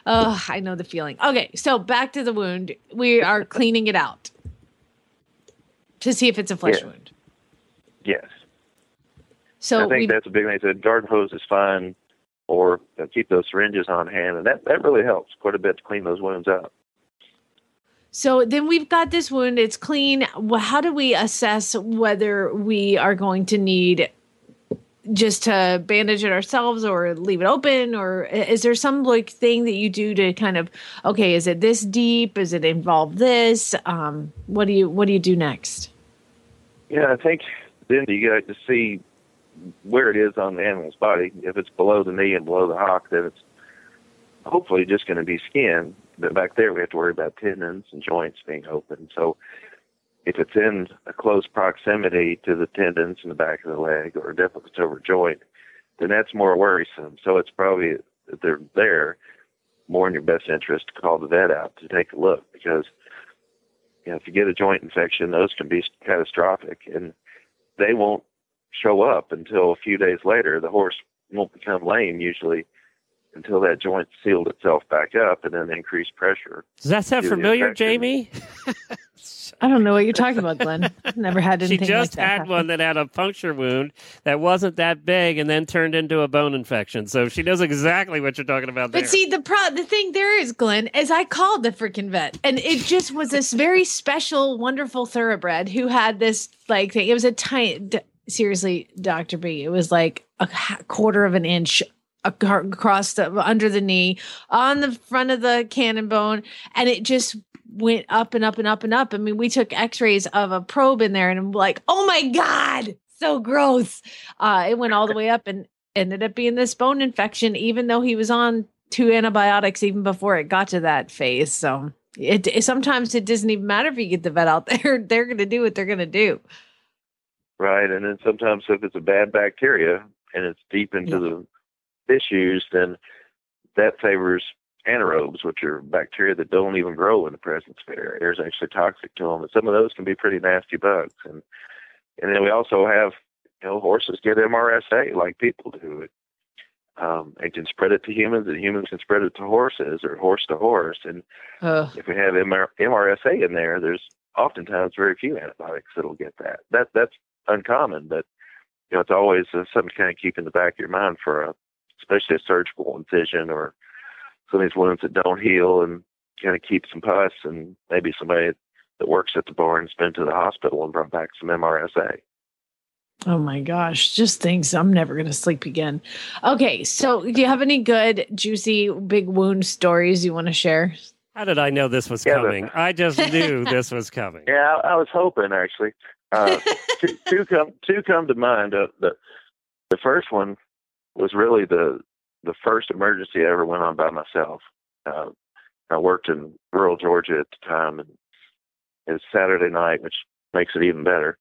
[SPEAKER 3] Oh, I know the feeling. Okay, so back to the wound. We are cleaning it out to see if it's a flesh
[SPEAKER 5] Yeah.
[SPEAKER 3] wound.
[SPEAKER 5] Yes.
[SPEAKER 3] So
[SPEAKER 5] I think
[SPEAKER 3] we
[SPEAKER 5] that's a big thing. So garden hose is fine, or know, keep those syringes on hand, and that that really helps quite a bit to clean those wounds up.
[SPEAKER 3] So then we've got this wound. It's clean. Well, How do we assess whether we are going to need just to bandage it ourselves or leave it open or is there some like thing that you do to kind of okay is it this deep is it involve this um what do you what do you do next
[SPEAKER 5] Yeah, I think then you got to see where it is on the animal's body. If it's below the knee and below the hock, then it's hopefully just going to be skin. But back there, we have to worry about tendons and joints being open. So if it's in a close proximity to the tendons in the back of the leg or if it's over joint, then that's more worrisome. So it's probably, if they're there, more in your best interest to call the vet out to take a look because you know, if you get a joint infection, those can be catastrophic, and they won't show up until a few days later. The horse won't become lame usually until that joint sealed itself back up, and then increased pressure.
[SPEAKER 1] Does that sound familiar. Jamie?
[SPEAKER 3] i don't know what you're talking about glenn never had anything.
[SPEAKER 1] She just
[SPEAKER 3] like that
[SPEAKER 1] had
[SPEAKER 3] happen.
[SPEAKER 1] one that had a puncture wound that wasn't that big and then turned into a bone infection. So she knows exactly what you're talking about there.
[SPEAKER 3] But see, the pro the thing there is, Glenn, is I called the freaking vet, and it just was this very special, wonderful thoroughbred who had this like thing. It was a tiny, d- seriously, Doctor B. It was like a quarter of an inch across the under the knee on the front of the cannon bone, and it just went up and up and up and up. I mean, we took X-rays of a probe in there, and I'm like, oh my god, so gross. Uh, it went all the way up and ended up being this bone infection, even though he was on two antibiotics even before it got to that phase. So it, it sometimes it doesn't even matter if you get the vet out there; they're going to do what they're going to do.
[SPEAKER 5] Right, and then sometimes if it's a bad bacteria and it's deep into
[SPEAKER 3] Yeah.
[SPEAKER 5] the tissues, then that favors anaerobes, which are bacteria that don't even grow in the presence of air. Air is actually toxic to them, and some of those can be pretty nasty bugs. And and then we also have, you know, horses get MRSA like people do. It, um, they can spread it to humans, and humans can spread it to horses, or horse to horse. And
[SPEAKER 3] Ugh.
[SPEAKER 5] if we have MR- MRSA in there, there's oftentimes very few antibiotics that'll get that. That that's uncommon, but you know it's always uh, something to kind of keep in the back of your mind for a, especially a surgical incision or some of these wounds that don't heal and kind of keep some pus and maybe somebody that works at the barn's been to the hospital and brought back some MRSA.
[SPEAKER 3] Oh my gosh, just thinks I'm never going to sleep again. Okay, so do you have any good, juicy, big wound stories you want to share?
[SPEAKER 1] How did I know this was
[SPEAKER 5] Yeah, but-
[SPEAKER 1] coming? I just knew this was coming.
[SPEAKER 5] Yeah, I, I was hoping actually. Uh, two, come two come to mind. Uh, the the first one was really the the first emergency I ever went on by myself. Uh, I worked in rural Georgia at the time, and it was Saturday night, which makes it even better.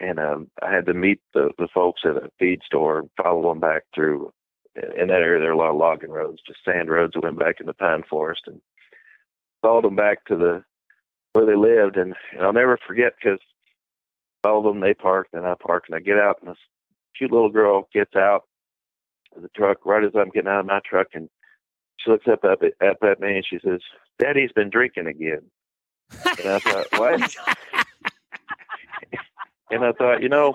[SPEAKER 5] And um, I had to meet the the folks at a feed store and follow them back through. In that area, there are a lot of logging roads, just sand roads that went back in the pine forest, and followed them back to the where they lived. And, and I'll never forget because all of them they park, and I park, and I get out and this cute little girl gets out of the truck right as I'm getting out of my truck and she looks up at, up at me and she says, "Daddy's been drinking again." And I thought, what? and I thought, you know,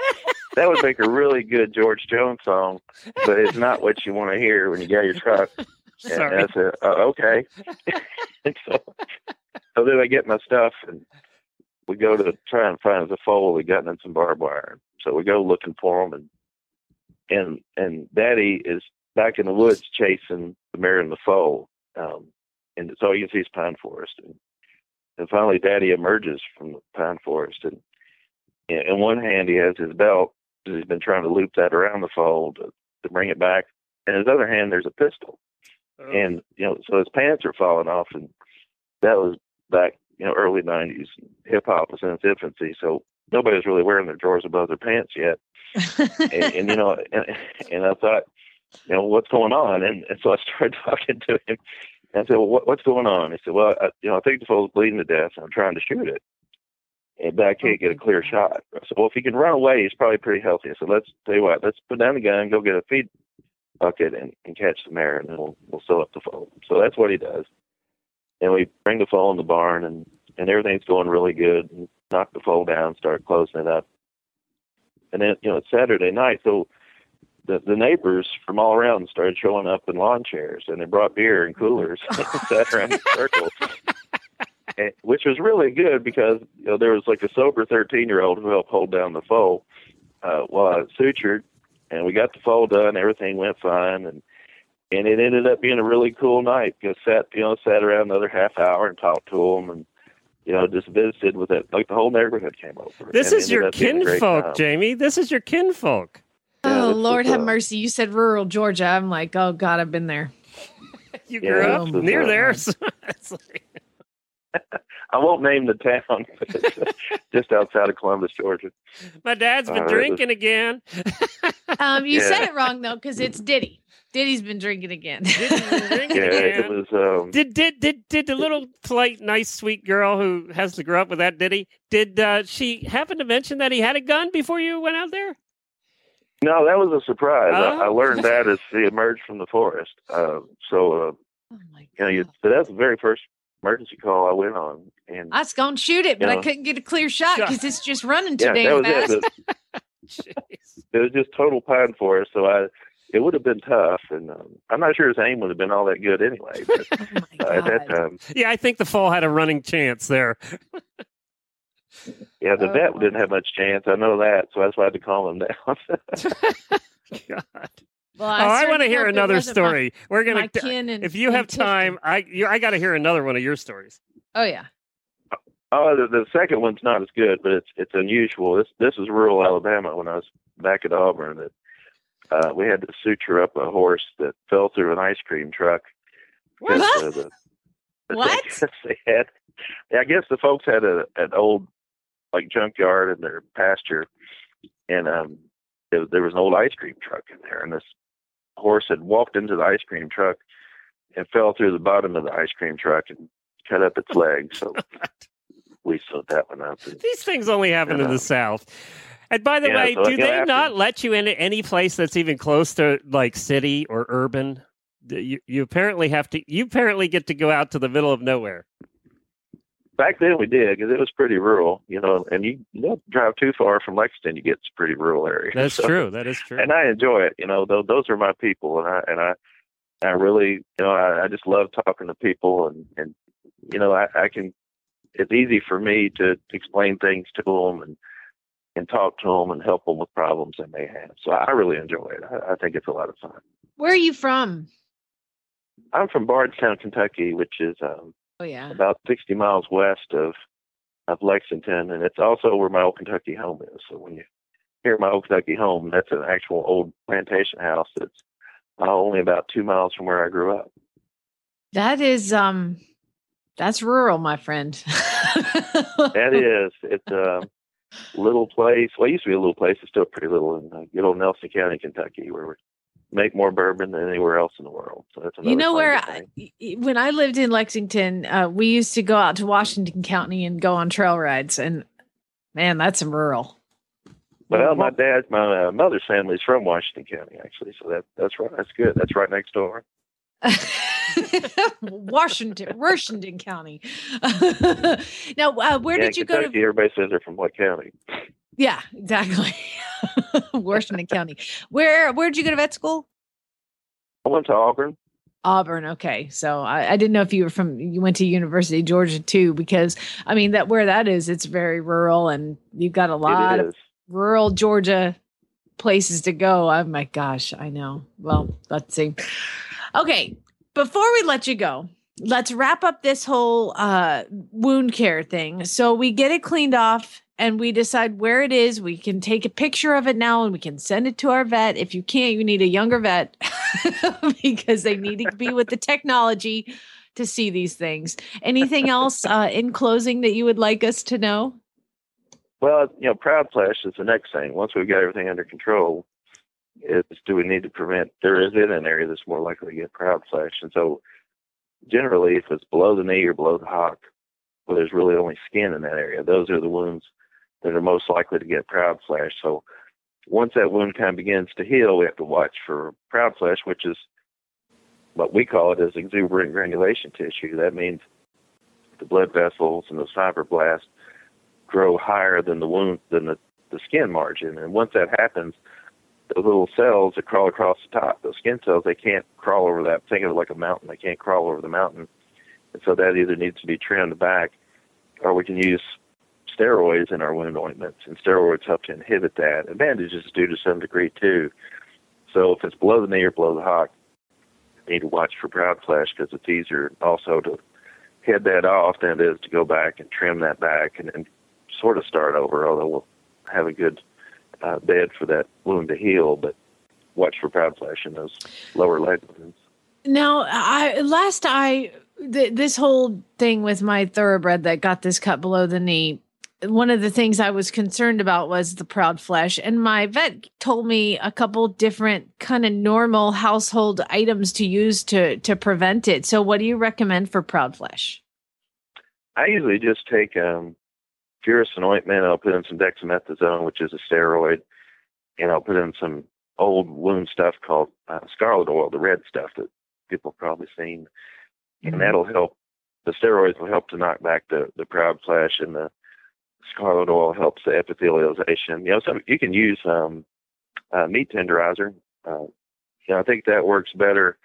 [SPEAKER 5] that would make a really good George Jones song, but it's not what you want to hear when you get out of your truck. And
[SPEAKER 1] Sorry.
[SPEAKER 5] I said, oh, okay. and so, so then I get my stuff and we go to try and find the foal we gotten in some barbed wire. So we go looking for them and and and Daddy is back in the woods chasing the mare and the foal. Um, and so you can see his pine forest. And, and finally, Daddy emerges from the pine forest, and in in one hand he has his belt. 'cause He's been trying to loop that around the foal to, to bring it back. In his other hand, there's a pistol
[SPEAKER 1] Oh.
[SPEAKER 5] and you know, so his pants are falling off, and that was back, you know, early '90s. Hip hop was in its infancy, so nobody was really wearing their drawers above their pants yet. And, and you know, and, and I thought, you know, what's going on? And, and so I started talking to him. And I said, well, what, what's going on? He said, well, I, you know, I think the foal's bleeding to death, and I'm trying to shoot it. And, but I can't get a clear shot. I said, well, if he can run away, he's probably pretty healthy. I said, let's tell you what, let's put down the gun, go get a feed bucket and, and catch the mare, and then we'll we'll sew up the foal. So that's what he does. And we bring the foal in the barn, and and everything's going really good. And knock the foal down, start closing it up, and then you know it's Saturday night, so the the neighbors from all around started showing up in lawn chairs, and they brought beer and coolers and sat around in circles. And, which was really good because you know there was like a sober 13 year old who helped hold down the foal uh, while I sutured, and we got the foal done. Everything went fine, and and it ended up being a really cool night. Just sat you know sat around another half hour and talked to them, and you know just visited with it. Like the whole neighborhood came over.
[SPEAKER 1] This is your
[SPEAKER 5] up being a great
[SPEAKER 1] kinfolk. Jamie. This is your kinfolk.
[SPEAKER 5] Yeah,
[SPEAKER 3] oh Lord have
[SPEAKER 5] uh,
[SPEAKER 3] mercy! You said rural Georgia. I'm like, oh God, I've been there.
[SPEAKER 1] You
[SPEAKER 5] Yeah,
[SPEAKER 1] grew up near
[SPEAKER 5] uh,
[SPEAKER 1] there. so it's like-
[SPEAKER 5] I won't name the town, but it's just outside of Columbus, Georgia.
[SPEAKER 1] my dad's been
[SPEAKER 5] Uh, it was-
[SPEAKER 1] drinking again.
[SPEAKER 3] Um, you
[SPEAKER 5] Yeah.
[SPEAKER 3] said it wrong though, because it's Diddy. Diddy's been drinking again.
[SPEAKER 1] Diddy's been drinking
[SPEAKER 5] Yeah, it
[SPEAKER 1] again.
[SPEAKER 5] was. Um,
[SPEAKER 1] Did did did did the little polite, nice, sweet girl who has to grow up with that? Did he? Did uh, she happen to mention that he had a gun before you went out there?
[SPEAKER 5] no, that was a surprise. I, I
[SPEAKER 1] Oh.
[SPEAKER 5] learned that as he emerged from the forest. Uh, so, uh,
[SPEAKER 3] oh my
[SPEAKER 5] you know, you,
[SPEAKER 3] God.
[SPEAKER 5] so that's the very first emergency call I went on, and
[SPEAKER 3] I was gonna shoot it, but I couldn't get a clear shot because it's just running too
[SPEAKER 5] yeah, that
[SPEAKER 3] damn
[SPEAKER 5] was
[SPEAKER 3] fast.
[SPEAKER 5] it. The- it was just total pine forest. So I, it would have been tough, and um, I'm not sure his aim would have been all that good anyway. But
[SPEAKER 3] Oh
[SPEAKER 5] uh, at that time,
[SPEAKER 1] Yeah, I think the fall had a running chance there.
[SPEAKER 5] yeah, the
[SPEAKER 3] Oh,
[SPEAKER 5] vet didn't have much chance. I know that, so that's why I had to calm him down.
[SPEAKER 1] God.
[SPEAKER 3] Well,
[SPEAKER 1] oh, I want to hear another
[SPEAKER 3] wasn't my-
[SPEAKER 1] story. We're gonna.
[SPEAKER 3] and-
[SPEAKER 1] if you have time, I you, I got to hear another one of your stories.
[SPEAKER 3] Oh yeah.
[SPEAKER 5] Oh, the, the second one's not as good, but it's it's unusual. This this is rural Alabama when I was back at Auburn. That uh, we had to suture up a horse that fell through an ice cream truck.
[SPEAKER 3] What?
[SPEAKER 5] Uh, the-
[SPEAKER 3] What?
[SPEAKER 5] they had, I guess the folks had a an old like junkyard in their pasture, and um, there, there was an old ice cream truck in there, and this horse had walked into the ice cream truck and fell through the bottom of the ice cream truck and cut up its leg. So we sewed that one up. And,
[SPEAKER 1] These things only happen in
[SPEAKER 5] Yeah.
[SPEAKER 1] the South. And by the
[SPEAKER 5] Yeah,
[SPEAKER 1] way,
[SPEAKER 5] so,
[SPEAKER 1] do they not let you into any place that's even close to like city or urban? You, you apparently have to. You apparently get to go out to the middle of nowhere.
[SPEAKER 5] back then we did because it was pretty rural, you know, and you, you don't drive too far from Lexington, you get to pretty rural area.
[SPEAKER 1] That's
[SPEAKER 5] So-
[SPEAKER 1] true. That is true.
[SPEAKER 5] and I enjoy it. You know, those those are my people, and I and I I really, you know, I, I just love talking to people, and and you know, I, I can. It's easy for me to explain things to them and and talk to them and help them with problems they may have. So I really enjoy it. I, I think it's a lot of fun.
[SPEAKER 3] Where are you from?
[SPEAKER 5] I'm from Bardstown, Kentucky, which is um,
[SPEAKER 3] Oh yeah.
[SPEAKER 5] about 60 miles west of of Lexington, and it's also where my old Kentucky home is. So when you hear my old Kentucky home, that's an actual old plantation house that's uh, only about two miles from where I grew up.
[SPEAKER 3] That is um that's rural, my friend.
[SPEAKER 5] That is, it's a little place. Well, it used to be a little place. It's still pretty little in uh, good old Nelson County, Kentucky, where we make more bourbon than anywhere else in the world. So that's another
[SPEAKER 3] You know where I, when I lived in Lexington, uh, we used to go out to Washington County and go on trail rides, and man, that's some rural.
[SPEAKER 5] Well, my dad, my uh, mother's family is from Washington County, actually. So that that's right. That's good. That's right next door.
[SPEAKER 3] Washington, Washington County. now, uh, where
[SPEAKER 5] yeah,
[SPEAKER 3] did you
[SPEAKER 5] Kentucky,
[SPEAKER 3] go to?
[SPEAKER 5] Everybody says they're from what county?
[SPEAKER 3] Yeah, exactly. Washington County. Where where did you go to vet school?
[SPEAKER 5] I went to Auburn.
[SPEAKER 3] Auburn. Okay, so I, I didn't know if you were from you went to University of Georgia too, because I mean that where that is, it's very rural, and you've got a lot of rural Georgia places to go. Oh my gosh, I know. Well, let's see. Okay, before we let you go, let's wrap up this whole uh, wound care thing. So we get it cleaned off and we decide where it is. We can take a picture of it now and we can send it to our vet. If you can't, you need a younger vet because they need to be with the technology to see these things. Anything else uh, in closing that you would like us to know?
[SPEAKER 5] Well, you know, proud flesh is the next thing. Once we've got everything under control, is do we need to prevent? There is in an area that's more likely to get proud flesh, and so generally, if it's below the knee or below the hock, where there's really only skin in that area, those are the wounds that are most likely to get proud flesh. So once that wound kind of begins to heal, we have to watch for proud flesh, which is what we call it as exuberant granulation tissue. That means the blood vessels and the fibroblasts grow higher than the wound than the, the skin margin. And once that happens, the little cells that crawl across the top, those skin cells, they can't crawl over that. Think of it like a mountain. They can't crawl over the mountain. And so that either needs to be trimmed back or we can use steroids in our wound ointments. And steroids help to inhibit that. And bandages do to some degree too. So if it's below the knee or below the hock, you need to watch for proud flesh because it's easier also to head that off than it is to go back and trim that back and then sort of start over, although we'll have a good uh, bed for that wound to heal. But watch for proud flesh in those lower leg wounds.
[SPEAKER 3] Now, I last I th- this whole thing with my thoroughbred that got this cut below the knee. One of the things I was concerned about was the proud flesh, and my vet told me a couple different kind of normal household items to use to to prevent it. So, what do you recommend for proud flesh?
[SPEAKER 5] I usually just take um, Furacin ointment. I'll put in some dexamethasone, which is a steroid, and I'll put in some old wound stuff called uh, scarlet oil, the red stuff that people have probably seen, and that'll help. The steroids will help to knock back the the proud flesh, and the scarlet oil helps the epithelialization. You know, so you can use um, uh, meat tenderizer. Uh, you know, I think that works better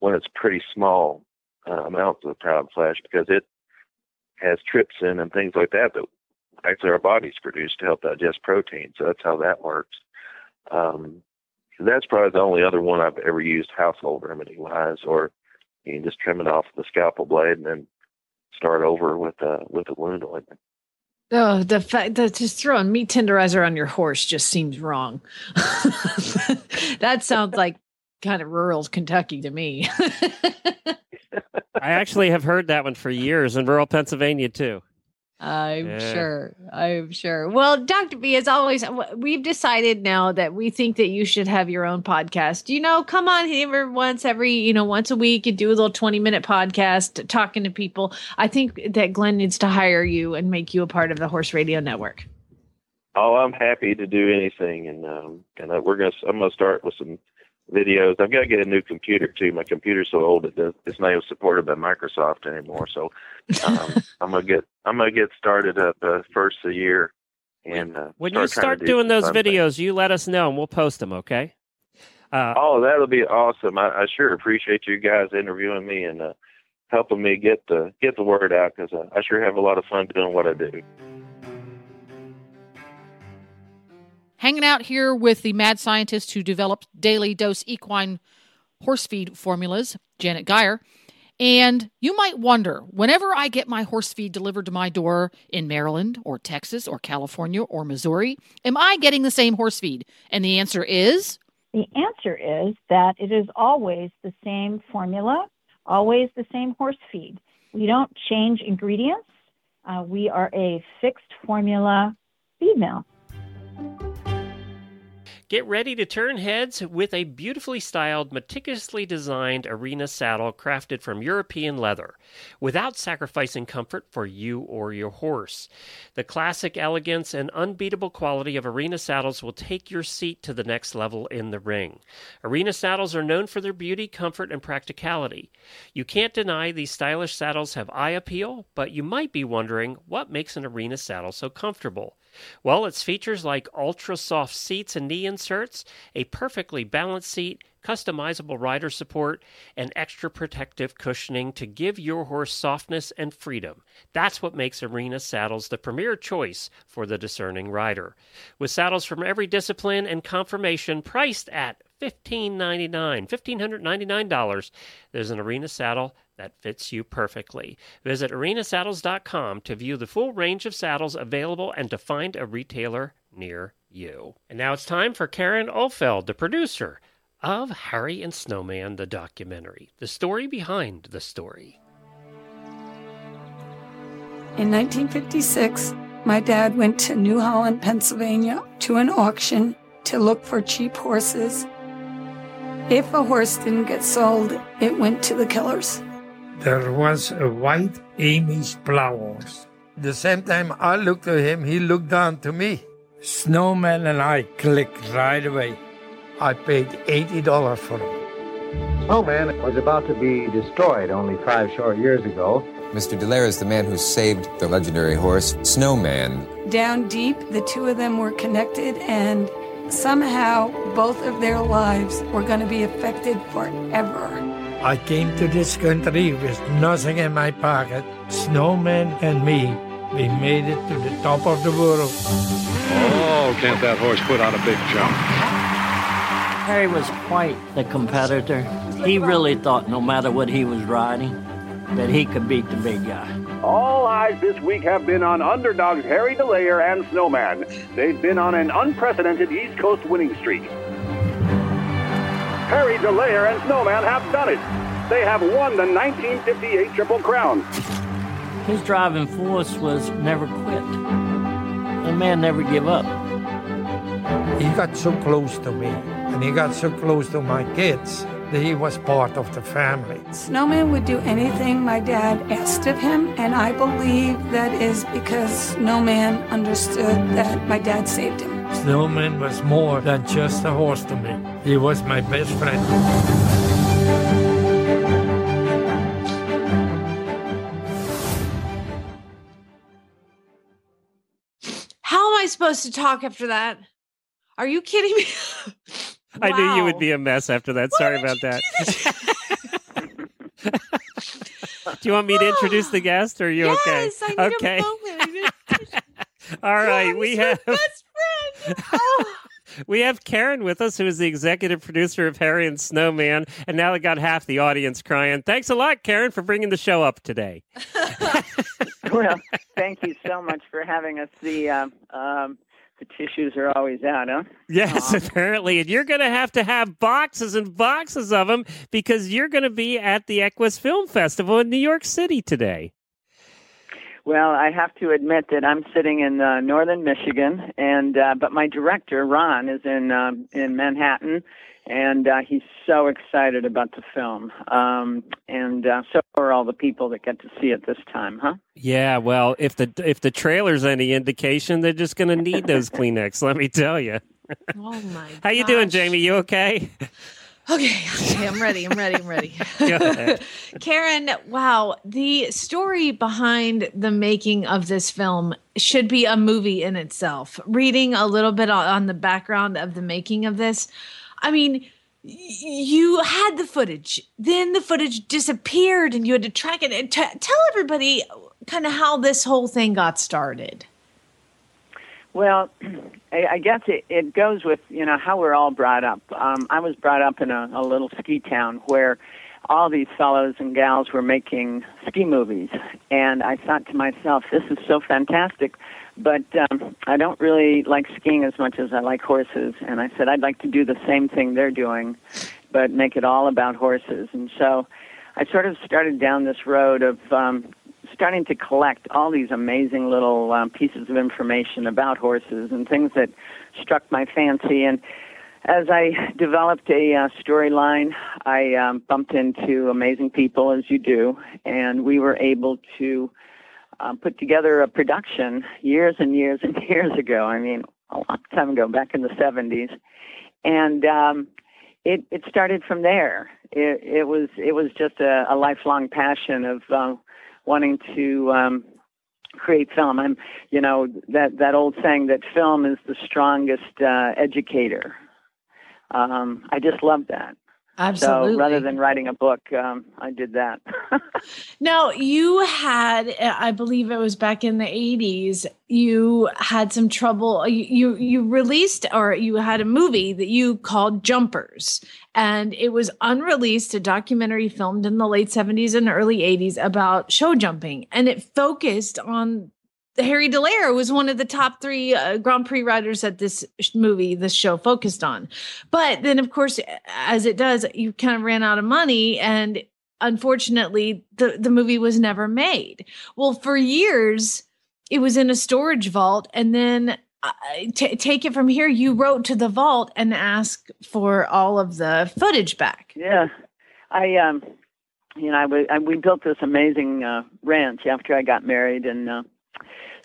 [SPEAKER 5] when it's pretty small uh, amounts of proud flesh because it has trypsin and things like that that actually our bodies produce to help digest protein. So that's how that works. Um, that's probably the only other one I've ever used household remedy wise, or you can just trim it off the scalpel blade and then start over with uh with the wound ointment.
[SPEAKER 6] Oh, the fact that just throwing meat tenderizer on your horse just seems wrong. that sounds like kind of rural Kentucky to me.
[SPEAKER 1] I actually have heard that one for years in rural Pennsylvania too.
[SPEAKER 6] I'm
[SPEAKER 1] Yeah.
[SPEAKER 6] sure. I'm sure. Well, Dr. B, as always, we've decided now that we think that you should have your own podcast. You know, come on here once every, you know, once a week and do a little 20 minute podcast talking to people. I think that Glenn needs to hire you and make you a part of the Horse Radio Network.
[SPEAKER 5] Oh, I'm happy to do anything, and um, and uh, we're gonna. I'm gonna start with some videos. I've got to get a new computer too. My computer's so old it does, it's not even supported by Microsoft anymore. So um, I'm gonna get. I'm gonna get started up uh, first of the year, and uh,
[SPEAKER 1] When you
[SPEAKER 5] start trying
[SPEAKER 1] start
[SPEAKER 5] do
[SPEAKER 1] doing those
[SPEAKER 5] fun things.
[SPEAKER 1] videos, you let us know and we'll post them. Okay. Uh,
[SPEAKER 5] Oh, that'll be awesome. I, I sure appreciate you guys interviewing me and uh, helping me get the get the word out because uh, I sure have a lot of fun doing what I do.
[SPEAKER 4] Hanging out here with the mad scientist who developed daily dose equine horse feed formulas, Janet Geyer. And you might wonder whenever I get my horse feed delivered to my door in Maryland or Texas or California or Missouri, am I getting the same horse feed? And the answer is
[SPEAKER 7] The answer is that it is always the same formula, always the same horse feed. We don't change ingredients. Uh, we are a fixed formula feed mill.
[SPEAKER 1] Get ready to turn heads with a beautifully styled, meticulously designed arena saddle crafted from European leather, without sacrificing comfort for you or your horse. The classic elegance and unbeatable quality of arena saddles will take your seat to the next level in the ring. Arena saddles are known for their beauty, comfort, and practicality. You can't deny these stylish saddles have eye appeal, but you might be wondering what makes an arena saddle so comfortable. Well, its features like ultra soft seats and knee inserts, a perfectly balanced seat, customizable rider support, and extra protective cushioning to give your horse softness and freedom. That's what makes Arena saddles the premier choice for the discerning rider. With saddles from every discipline and conformation priced at $1599, $1,599, there's an Arena saddle that fits you perfectly. Visit arenasaddles.com to view the full range of saddles available and to find a retailer near you. And now it's time for Karin Offeld, the producer of Harry and Snowman, the documentary, the story behind the story.
[SPEAKER 8] In 1956, my dad went to New Holland, Pennsylvania to an auction to look for cheap horses. If a horse didn't get sold, it went to the killers.
[SPEAKER 9] There was a white Amish plow horse. The same time I looked at him, he looked down to me. Snowman and I clicked right away. I paid $80 for him.
[SPEAKER 10] Snowman was about to be destroyed only five short years ago.
[SPEAKER 11] Mr. de Leyer is the man who saved the legendary horse, Snowman.
[SPEAKER 8] Down deep, the two of them were connected, and somehow both of their lives were going to be affected forever.
[SPEAKER 9] I came to this country with nothing in my pocket. Snowman and me, we made it to the top of the world.
[SPEAKER 12] Oh, can't that horse put on a big jump?
[SPEAKER 13] Harry was quite the competitor. He really thought no matter what he was riding, that he could beat the big guy.
[SPEAKER 14] All eyes this week have been on underdogs Harry de Leyer and Snowman. They've been on an unprecedented East Coast winning streak. Harry de Leyer and Snowman have done it. They have won the 1958 Triple Crown.
[SPEAKER 13] His driving force was never quit. The man never give up.
[SPEAKER 9] He got so close to me, and he got so close to my kids that he was part of the family.
[SPEAKER 8] Snowman would do anything my dad asked of him, and I believe that is because Snowman understood that my dad saved him.
[SPEAKER 9] Snowman was more than just a horse to me. He was my best friend.
[SPEAKER 6] How am I supposed to talk after that? Are you kidding me?
[SPEAKER 1] I knew you would be a mess after that. Sorry about that. Do you want me to introduce the guest or are you okay?
[SPEAKER 6] Yes, I need
[SPEAKER 1] okay.
[SPEAKER 6] moment.
[SPEAKER 1] All right,
[SPEAKER 6] I'm
[SPEAKER 1] we have
[SPEAKER 6] best friend. Oh,
[SPEAKER 1] We have Karin with us, who is the executive producer of Harry and Snowman, and now we got half the audience crying. Thanks a lot, Karin, for bringing the show up today.
[SPEAKER 15] well, thank you so much for having us. The um, um, the tissues are always out, huh?
[SPEAKER 1] Yes, apparently. And you're going to have to have boxes and boxes of them because you're going to be at the Equus Film Festival in New York City today.
[SPEAKER 15] Well, I have to admit that I'm sitting in uh, northern Michigan, and uh, but my director Ron is in um, in Manhattan, and uh, he's so excited about the film. Um, and uh, so are all the people that get to see it this time, huh?
[SPEAKER 1] Yeah, well, if the if the trailer's any indication, they're just going to need those Kleenex. Let me tell you.
[SPEAKER 3] Oh my!
[SPEAKER 1] How you doing, Jamie? You okay?
[SPEAKER 3] Okay, okay, I'm ready. I'm ready. I'm ready. Karin, wow, the story behind the making of this film should be a movie in itself. Reading a little bit on- on the background of the making of this, I mean, you had the footage, then the footage disappeared, and you had to track it. And t- tell everybody kind of how this whole thing got started.
[SPEAKER 15] Well, I, guess it, it goes with you know how we're all brought up. Um, I was brought up in a, a little ski town where all these fellows and gals were making ski movies, and I thought to myself, this is so fantastic. But um, I don't really like skiing as much as I like horses, and I said I'd like to do the same thing they're doing, but make it all about horses. And so I sort of started down this road of um, starting to collect all these amazing little um, pieces of information about horses and things that struck my fancy. And as I developed a uh, storyline, I um, bumped into amazing people, as you do, and we were able to um, put together a production years and years and years ago. I mean, a long time ago, back in the 70s. And um, it, it started from there. It, it was it was just a, a lifelong passion of uh, wanting to um, create film. I'm, you know, that that old saying that film is the strongest uh, educator. Um, I just love that.
[SPEAKER 3] Absolutely.
[SPEAKER 15] So rather than writing a book, um, I did that.
[SPEAKER 3] Now, you had, I believe it was back in the 80s, you had some trouble. You, you, you released or you had a movie that you called Jumpers, and it was unreleased, a documentary filmed in the late 70s and early 80s about show jumping. And it focused on Harry de Leyer was one of the top three uh, Grand Prix riders that this movie, this show focused on. But then, of course, as it does, you kind of ran out of money, and unfortunately, the the movie was never made. Well, for years, it was in a storage vault, and then. Uh, t- take it from here. You wrote to the vault and asked for all of the footage back.
[SPEAKER 15] Yeah, I um, you know, I, w- I we built this amazing uh, ranch after I got married, and uh,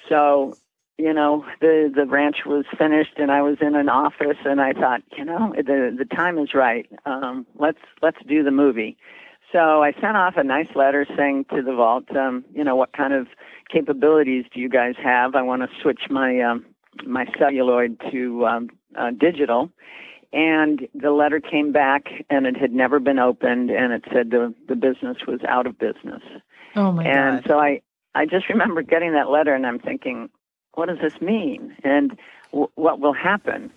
[SPEAKER 15] so you know the the ranch was finished, and I was in an office, and I thought, you know, the the time is right. Um, let's let's do the movie. So I sent off a nice letter saying to the vault, um, you know, what kind of capabilities do you guys have? I want to switch my um, my celluloid to um, uh, digital. And the letter came back, and it had never been opened, and it said the the business was out of business.
[SPEAKER 3] Oh my
[SPEAKER 15] and
[SPEAKER 3] god!
[SPEAKER 15] so I I just remember getting that letter, and I'm thinking, what does this mean, and w- what will happen?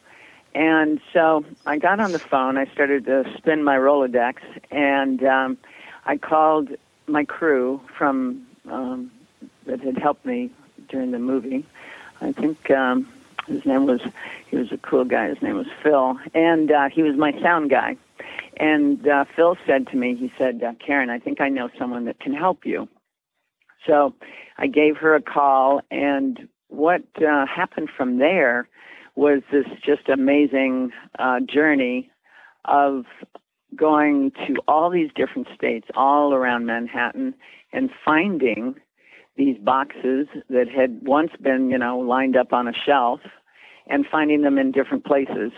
[SPEAKER 15] And so I got on the phone. I started to spin my Rolodex, and um, I called my crew from um, that had helped me during the movie. I think um, his name was he was a cool guy. His name was Phil, and uh, he was my sound guy. And uh, Phil said to me, he said, uh, "Karin, I think I know someone that can help you." So I gave her a call, and what uh, happened from there was this just amazing uh, journey of going to all these different states, all around Manhattan, and finding these boxes that had once been, you know, lined up on a shelf, and finding them in different places.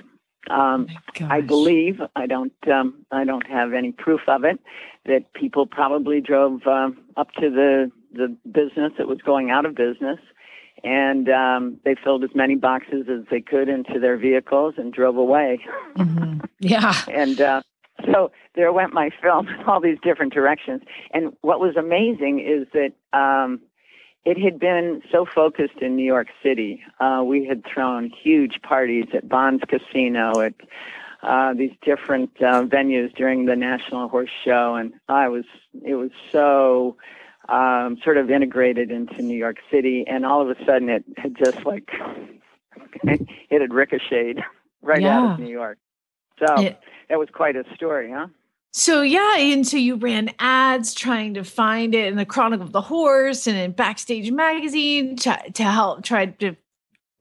[SPEAKER 15] Um, I believe I don't. Um, I don't have any proof of it. That people probably drove um, up to the the business that was going out of business, and um, they filled as many boxes as they could into their vehicles and drove away.
[SPEAKER 3] Yeah.
[SPEAKER 15] And uh, so there went my film in all these different directions. And what was amazing is that um, it had been so focused in New York City. Uh, we had thrown huge parties at Bond's Casino, at uh, these different uh, venues during the National Horse Show, and I was it was so um, sort of integrated into New York City, and all of a sudden it had just like it had ricocheted right out of New York. So
[SPEAKER 3] Yeah.
[SPEAKER 15] that was quite a story, huh?
[SPEAKER 3] So yeah, and so you ran ads trying to find it in the Chronicle of the Horse and in Backstage Magazine to, to help try to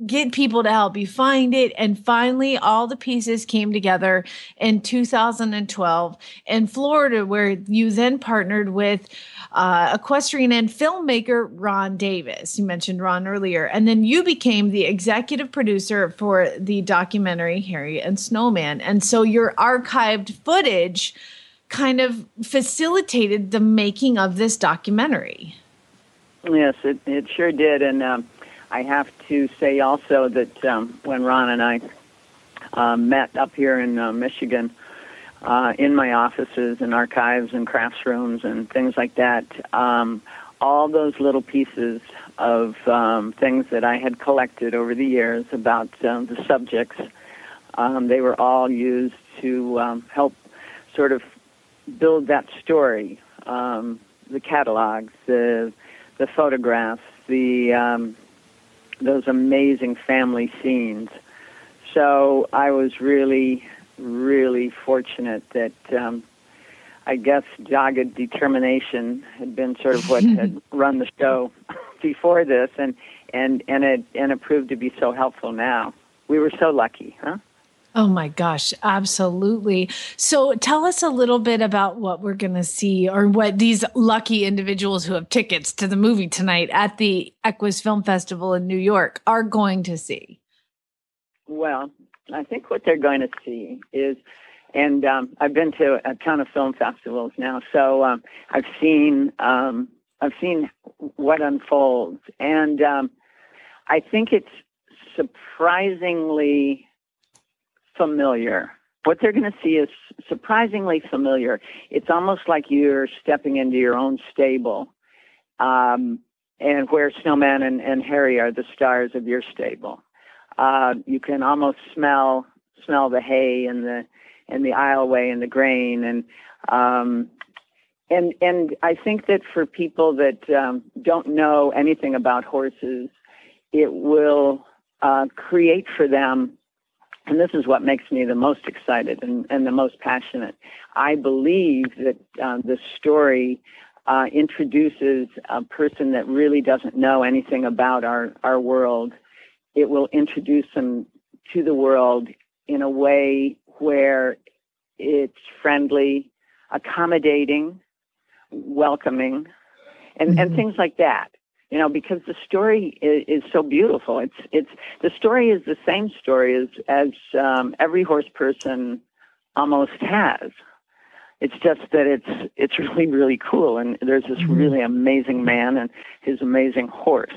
[SPEAKER 3] get people to help you find it. And finally, all the pieces came together in 2012 in Florida, where you then partnered with uh, equestrian and filmmaker Ron Davis. You mentioned Ron earlier. And then you became the executive producer for the documentary Harry and Snowman. And so your archived footage kind of facilitated the making of this documentary.
[SPEAKER 15] Yes, it, it sure did. And um, I have to say also that um, when Ron and I uh, met up here in uh, Michigan, uh, in my offices and archives and crafts rooms and things like that, um, all those little pieces of um, things that I had collected over the years about um, the subjects, um, they were all used to um, help sort of build that story. Um, the catalogs, the the photographs, the those amazing family scenes. So I was really, really fortunate that um, I guess dogged determination had been sort of what had run the show before this, and and and it and it proved to be so helpful now. We were so lucky, huh?
[SPEAKER 3] Oh my gosh, absolutely. So tell us a little bit about what we're going to see or what these lucky individuals who have tickets to the movie tonight at the Equus Film Festival in New York are going to see.
[SPEAKER 15] Well, I think what they're going to see is, and um, I've been to a ton of film festivals now, so um, I've seen um, I've seen what unfolds, and um, I think it's surprisingly familiar. What they're going to see is surprisingly familiar. It's almost like you're stepping into your own stable, um, and where Snowman and, and Harry are the stars of your stable. Uh, you can almost smell smell the hay and the and the aisleway and the grain and um, and and I think that for people that um, don't know anything about horses, it will uh, create for them. And this is what makes me the most excited and, and the most passionate. I believe that uh, the story uh, introduces a person that really doesn't know anything about our, our world. It will introduce them to the world in a way where it's friendly, accommodating, welcoming, and, and things like that. You know, because the story is, is so beautiful. It's it's the story is the same story as as um, every horse person almost has. It's just that it's it's really really cool, and there's this really amazing man and his amazing horse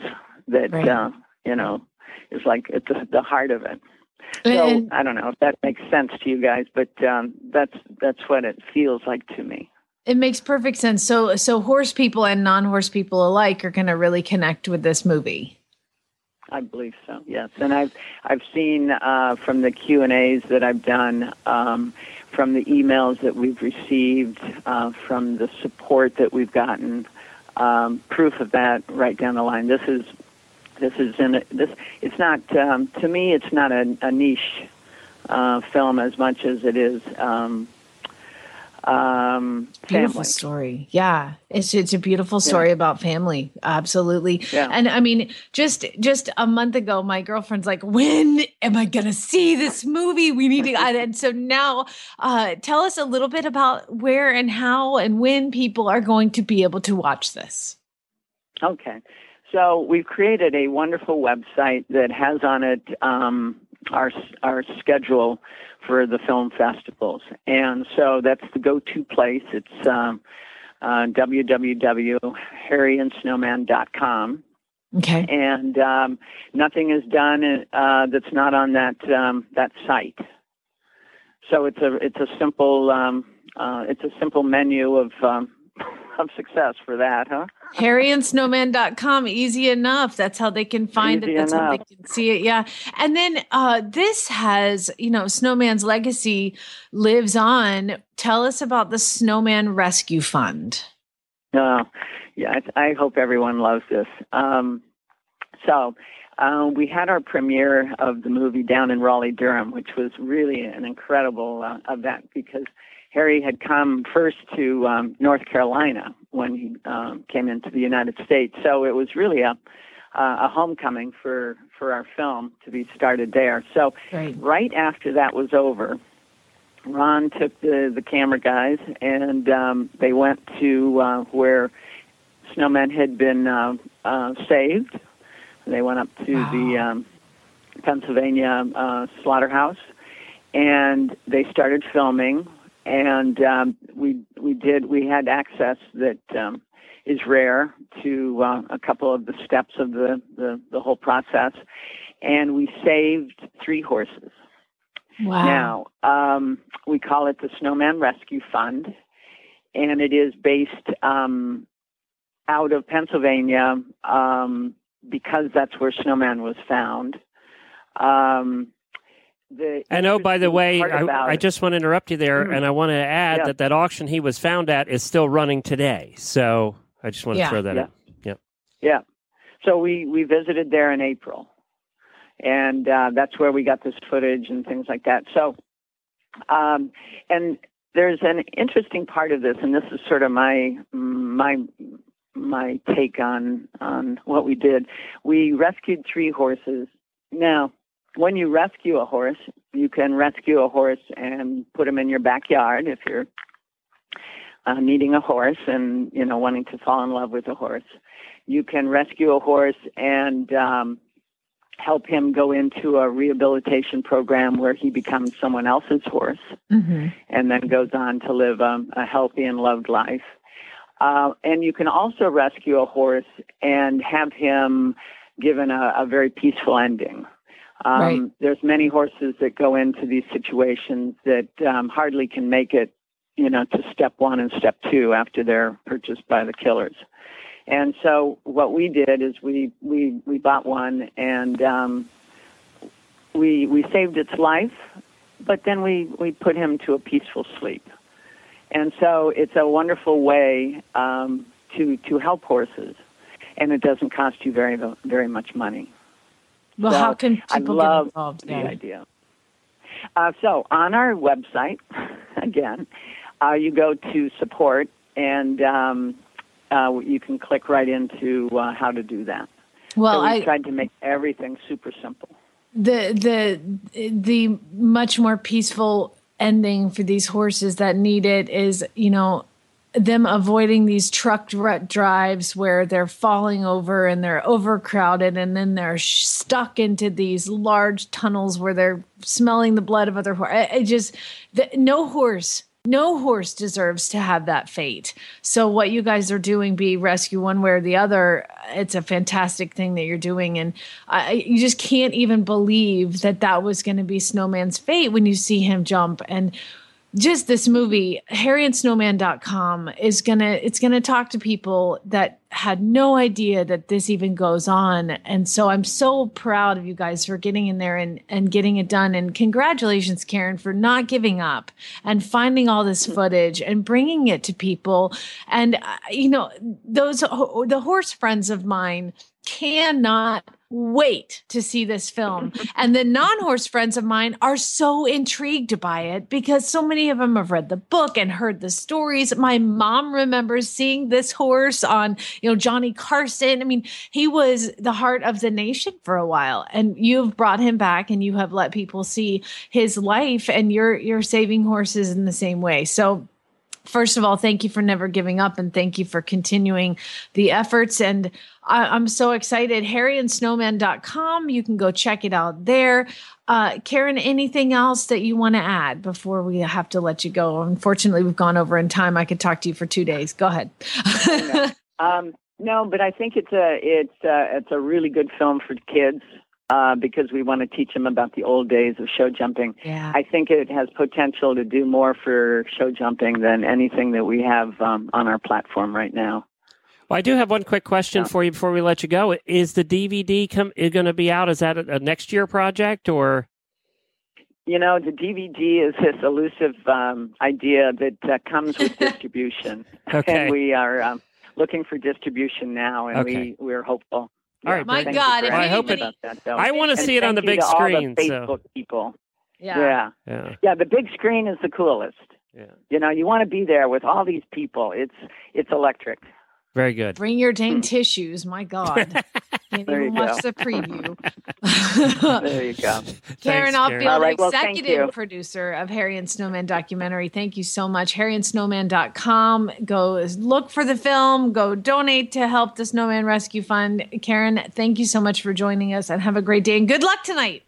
[SPEAKER 15] that
[SPEAKER 3] Right.
[SPEAKER 15] uh, you know is like at the, the heart of it. So
[SPEAKER 3] And-
[SPEAKER 15] I don't know if that makes sense to you guys, but um, that's that's what it feels like to me.
[SPEAKER 3] It makes perfect sense. So so horse people and non-horse people alike are going to really connect with this movie.
[SPEAKER 15] I believe so. Yes, and I've I've seen uh, from the Q and A's that I've done, um, from the emails that we've received, uh, from the support that we've gotten, um, proof of that right down the line. This is this is in a, this. It's not um, to me. It's not a, a niche uh, film as much as it is um,
[SPEAKER 3] Beautiful
[SPEAKER 15] family.
[SPEAKER 3] story. Yeah. It's it's a beautiful story about family. Absolutely.
[SPEAKER 15] Yeah.
[SPEAKER 3] And I mean, just just a month ago, my girlfriend's like, when am I gonna see this movie? We need to and and so now uh tell us a little bit about where and how and when people are going to be able to watch this.
[SPEAKER 15] Okay. So we've created a wonderful website that has on it um, our our schedule for the film festivals, and so that's the go-to place. It's um, uh, www.harryandsnowman.com.
[SPEAKER 3] Okay.
[SPEAKER 15] And um, nothing is done uh, that's not on that um, that site. So it's a it's a simple um, uh, it's a simple menu of um, of success for that, huh?
[SPEAKER 3] harryandsnowman.com easy enough that's how they can find
[SPEAKER 15] Easy
[SPEAKER 3] it that's how they
[SPEAKER 15] enough.
[SPEAKER 3] can see it yeah and then uh this has you know snowman's legacy lives on tell us about the snowman rescue fund
[SPEAKER 15] No, yeah, I, I hope everyone loves this. Um, so, uh, we had our premiere of the movie down in Raleigh, Durham, which was really an incredible uh, event because Harry had come first to um, North Carolina when he um, came into the United States. So it was really a uh, a homecoming for for our film to be started there. So
[SPEAKER 3] Right.
[SPEAKER 15] right after that was over, Ron took the the camera guys and um, they went to uh, where Snowman had been uh, uh, saved. They went up to the um, Pennsylvania uh, slaughterhouse, and they started filming. And um, we we did we had access that um, is rare to uh, a couple of the steps of the, the the whole process, and we saved three horses.
[SPEAKER 3] wow
[SPEAKER 15] Now, um, we call it the Snowman Rescue Fund, and it is based um, out of Pennsylvania um, because that's where Snowman was found. Um, the
[SPEAKER 1] And oh, by the way, I, I just want to interrupt you there,
[SPEAKER 15] Mm.
[SPEAKER 1] and I want to add
[SPEAKER 15] Yeah.
[SPEAKER 1] that that auction he was found at is still running today. So I just want to
[SPEAKER 15] Yeah.
[SPEAKER 1] throw that
[SPEAKER 15] Yeah.
[SPEAKER 1] in. Yep.
[SPEAKER 15] Yeah. So we we visited there in April, and uh, that's where we got this footage and things like that. So, um, and there's an interesting part of this, and this is sort of my my my take on on what we did. We rescued three horses. Now, when you rescue a horse, you can rescue a horse and put him in your backyard if you're uh, needing a horse and you know wanting to fall in love with a horse. You can rescue a horse and um, help him go into a rehabilitation program where he becomes someone else's horse
[SPEAKER 3] mm-hmm.
[SPEAKER 15] and then goes on to live um, a healthy and loved life. Uh, and you can also rescue a horse and have him given a, a very peaceful ending. Um,
[SPEAKER 3] Right.
[SPEAKER 15] There's many horses that go into these situations that um, hardly can make it, you know, to step one and step two after they're purchased by the killers. And so what we did is we we we bought one and um, we we saved its life, but then we we put him to a peaceful sleep. And so it's a wonderful way um, to to help horses, and it doesn't cost you very very much money.
[SPEAKER 3] Well
[SPEAKER 15] So
[SPEAKER 3] how can
[SPEAKER 15] I
[SPEAKER 3] people
[SPEAKER 15] love
[SPEAKER 3] get involved
[SPEAKER 15] the
[SPEAKER 3] yeah.
[SPEAKER 15] idea. Uh, so on our website, again, uh, you go to support, and um, uh, you can click right into uh, how to do that.
[SPEAKER 3] well
[SPEAKER 15] so we
[SPEAKER 3] i
[SPEAKER 15] tried to make everything super simple.
[SPEAKER 3] the the the much more peaceful ending for these horses that need it is you know them avoiding these truck dr- drives where they're falling over and they're overcrowded and then they're stuck into these large tunnels where they're smelling the blood of other horses. It just the, no horse no horse deserves to have that fate. So what you guys are doing, be rescue one way or the other, it's a fantastic thing that you're doing, and I, you just can't even believe that that was going to be Snowman's fate when you see him jump and just this movie harryandsnowman.com is gonna it's gonna talk to people that had no idea that this even goes on. And so i'm so proud of you guys for getting in there and and getting it done. And congratulations Karin for not giving up and finding all this footage and bringing it to people. And uh, you know those the horse friends of mine cannot wait to see this film. and the non horse friends of mine are so intrigued by it because so many of them have read the book and heard the stories. My mom remembers seeing this horse on, you know, Johnny Carson. I mean, he was the heart of the nation for a while and you've brought him back and you have let people see his life and you're you're saving horses in the same way. So first of all, thank you for never giving up and thank you for continuing the efforts. And I, I'm so excited. HarryandSnowman.com. You can go check it out there. Uh, Karin, anything else that you want to add before we have to let you go? Unfortunately, we've gone over in time. I could talk to you for two days. Go ahead.
[SPEAKER 15] Um, no, but I think it's a it's a, it's a really good film for kids uh, because we want to teach them about the old days of show jumping.
[SPEAKER 3] Yeah.
[SPEAKER 15] I think it has potential to do more for show jumping than anything that we have um, on our platform right now.
[SPEAKER 1] Well, I do have one quick question for you before we let you go. Is the DVD come going to be out? Is that a, a next year project or?
[SPEAKER 15] You know, the DVD is this elusive um, idea that uh, comes with distribution,
[SPEAKER 1] Okay.
[SPEAKER 15] and we are um, looking for distribution now, and
[SPEAKER 1] Okay.
[SPEAKER 15] we we're hopeful.
[SPEAKER 1] All right,
[SPEAKER 3] My
[SPEAKER 15] Thank
[SPEAKER 3] God, if
[SPEAKER 1] I hope it-
[SPEAKER 15] about that, though.
[SPEAKER 1] I wanna see it on the big
[SPEAKER 15] to all
[SPEAKER 1] screen,
[SPEAKER 15] the
[SPEAKER 1] so-
[SPEAKER 15] Facebook people.
[SPEAKER 3] Yeah.
[SPEAKER 15] yeah,
[SPEAKER 1] Yeah.
[SPEAKER 15] yeah. The big screen is the coolest.
[SPEAKER 1] Yeah.
[SPEAKER 15] You know, you want to be there with all these people. It's it's electric.
[SPEAKER 1] Very good.
[SPEAKER 3] Bring your dang hmm. tissues. My God. Can't
[SPEAKER 15] There
[SPEAKER 3] even
[SPEAKER 15] you
[SPEAKER 3] watch
[SPEAKER 15] go.
[SPEAKER 3] the preview.
[SPEAKER 15] There you go.
[SPEAKER 3] Karin
[SPEAKER 1] Thanks,
[SPEAKER 3] Offeld,
[SPEAKER 15] All right, well,
[SPEAKER 3] executive producer of Harry and Snowman documentary. Thank you so much. HarryandSnowman.com. Go look for the film. Go donate to help the Snowman Rescue Fund. Karin, thank you so much for joining us and have a great day and good luck tonight.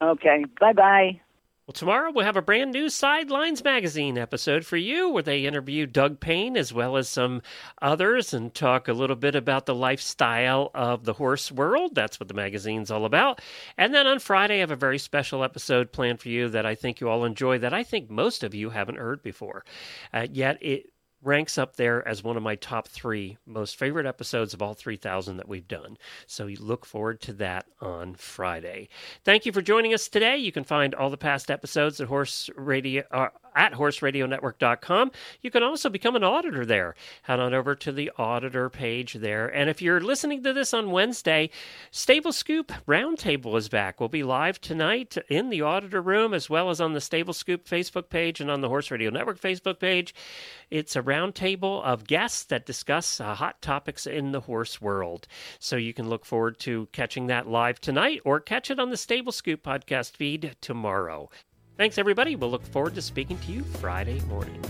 [SPEAKER 15] Okay. Bye bye.
[SPEAKER 1] Well, tomorrow we'll have a brand new Sidelines Magazine episode for you where they interview Doug Payne as well as some others and talk a little bit about the lifestyle of the horse world. That's what the magazine's all about. And then on Friday, I have a very special episode planned for you that I think you all enjoy that I think most of you haven't heard before. Uh, yet it ranks up there as one of my top three most favorite episodes of all 3,000 that we've done. So you look forward to that on Friday. Thank you for joining us today. You can find all the past episodes at Horse Radio. Uh, at horseradionetwork.com. You can also become an auditor there. Head on over to the auditor page there. And if you're listening to this on Wednesday, Stable Scoop Roundtable is back. We'll be live tonight in the auditor room as well as on the Stable Scoop Facebook page and on the Horse Radio Network Facebook page. It's a roundtable of guests that discuss uh, hot topics in the horse world. So you can look forward to catching that live tonight or catch it on the Stable Scoop podcast feed tomorrow. Thanks, everybody. We'll look forward to speaking to you Friday morning.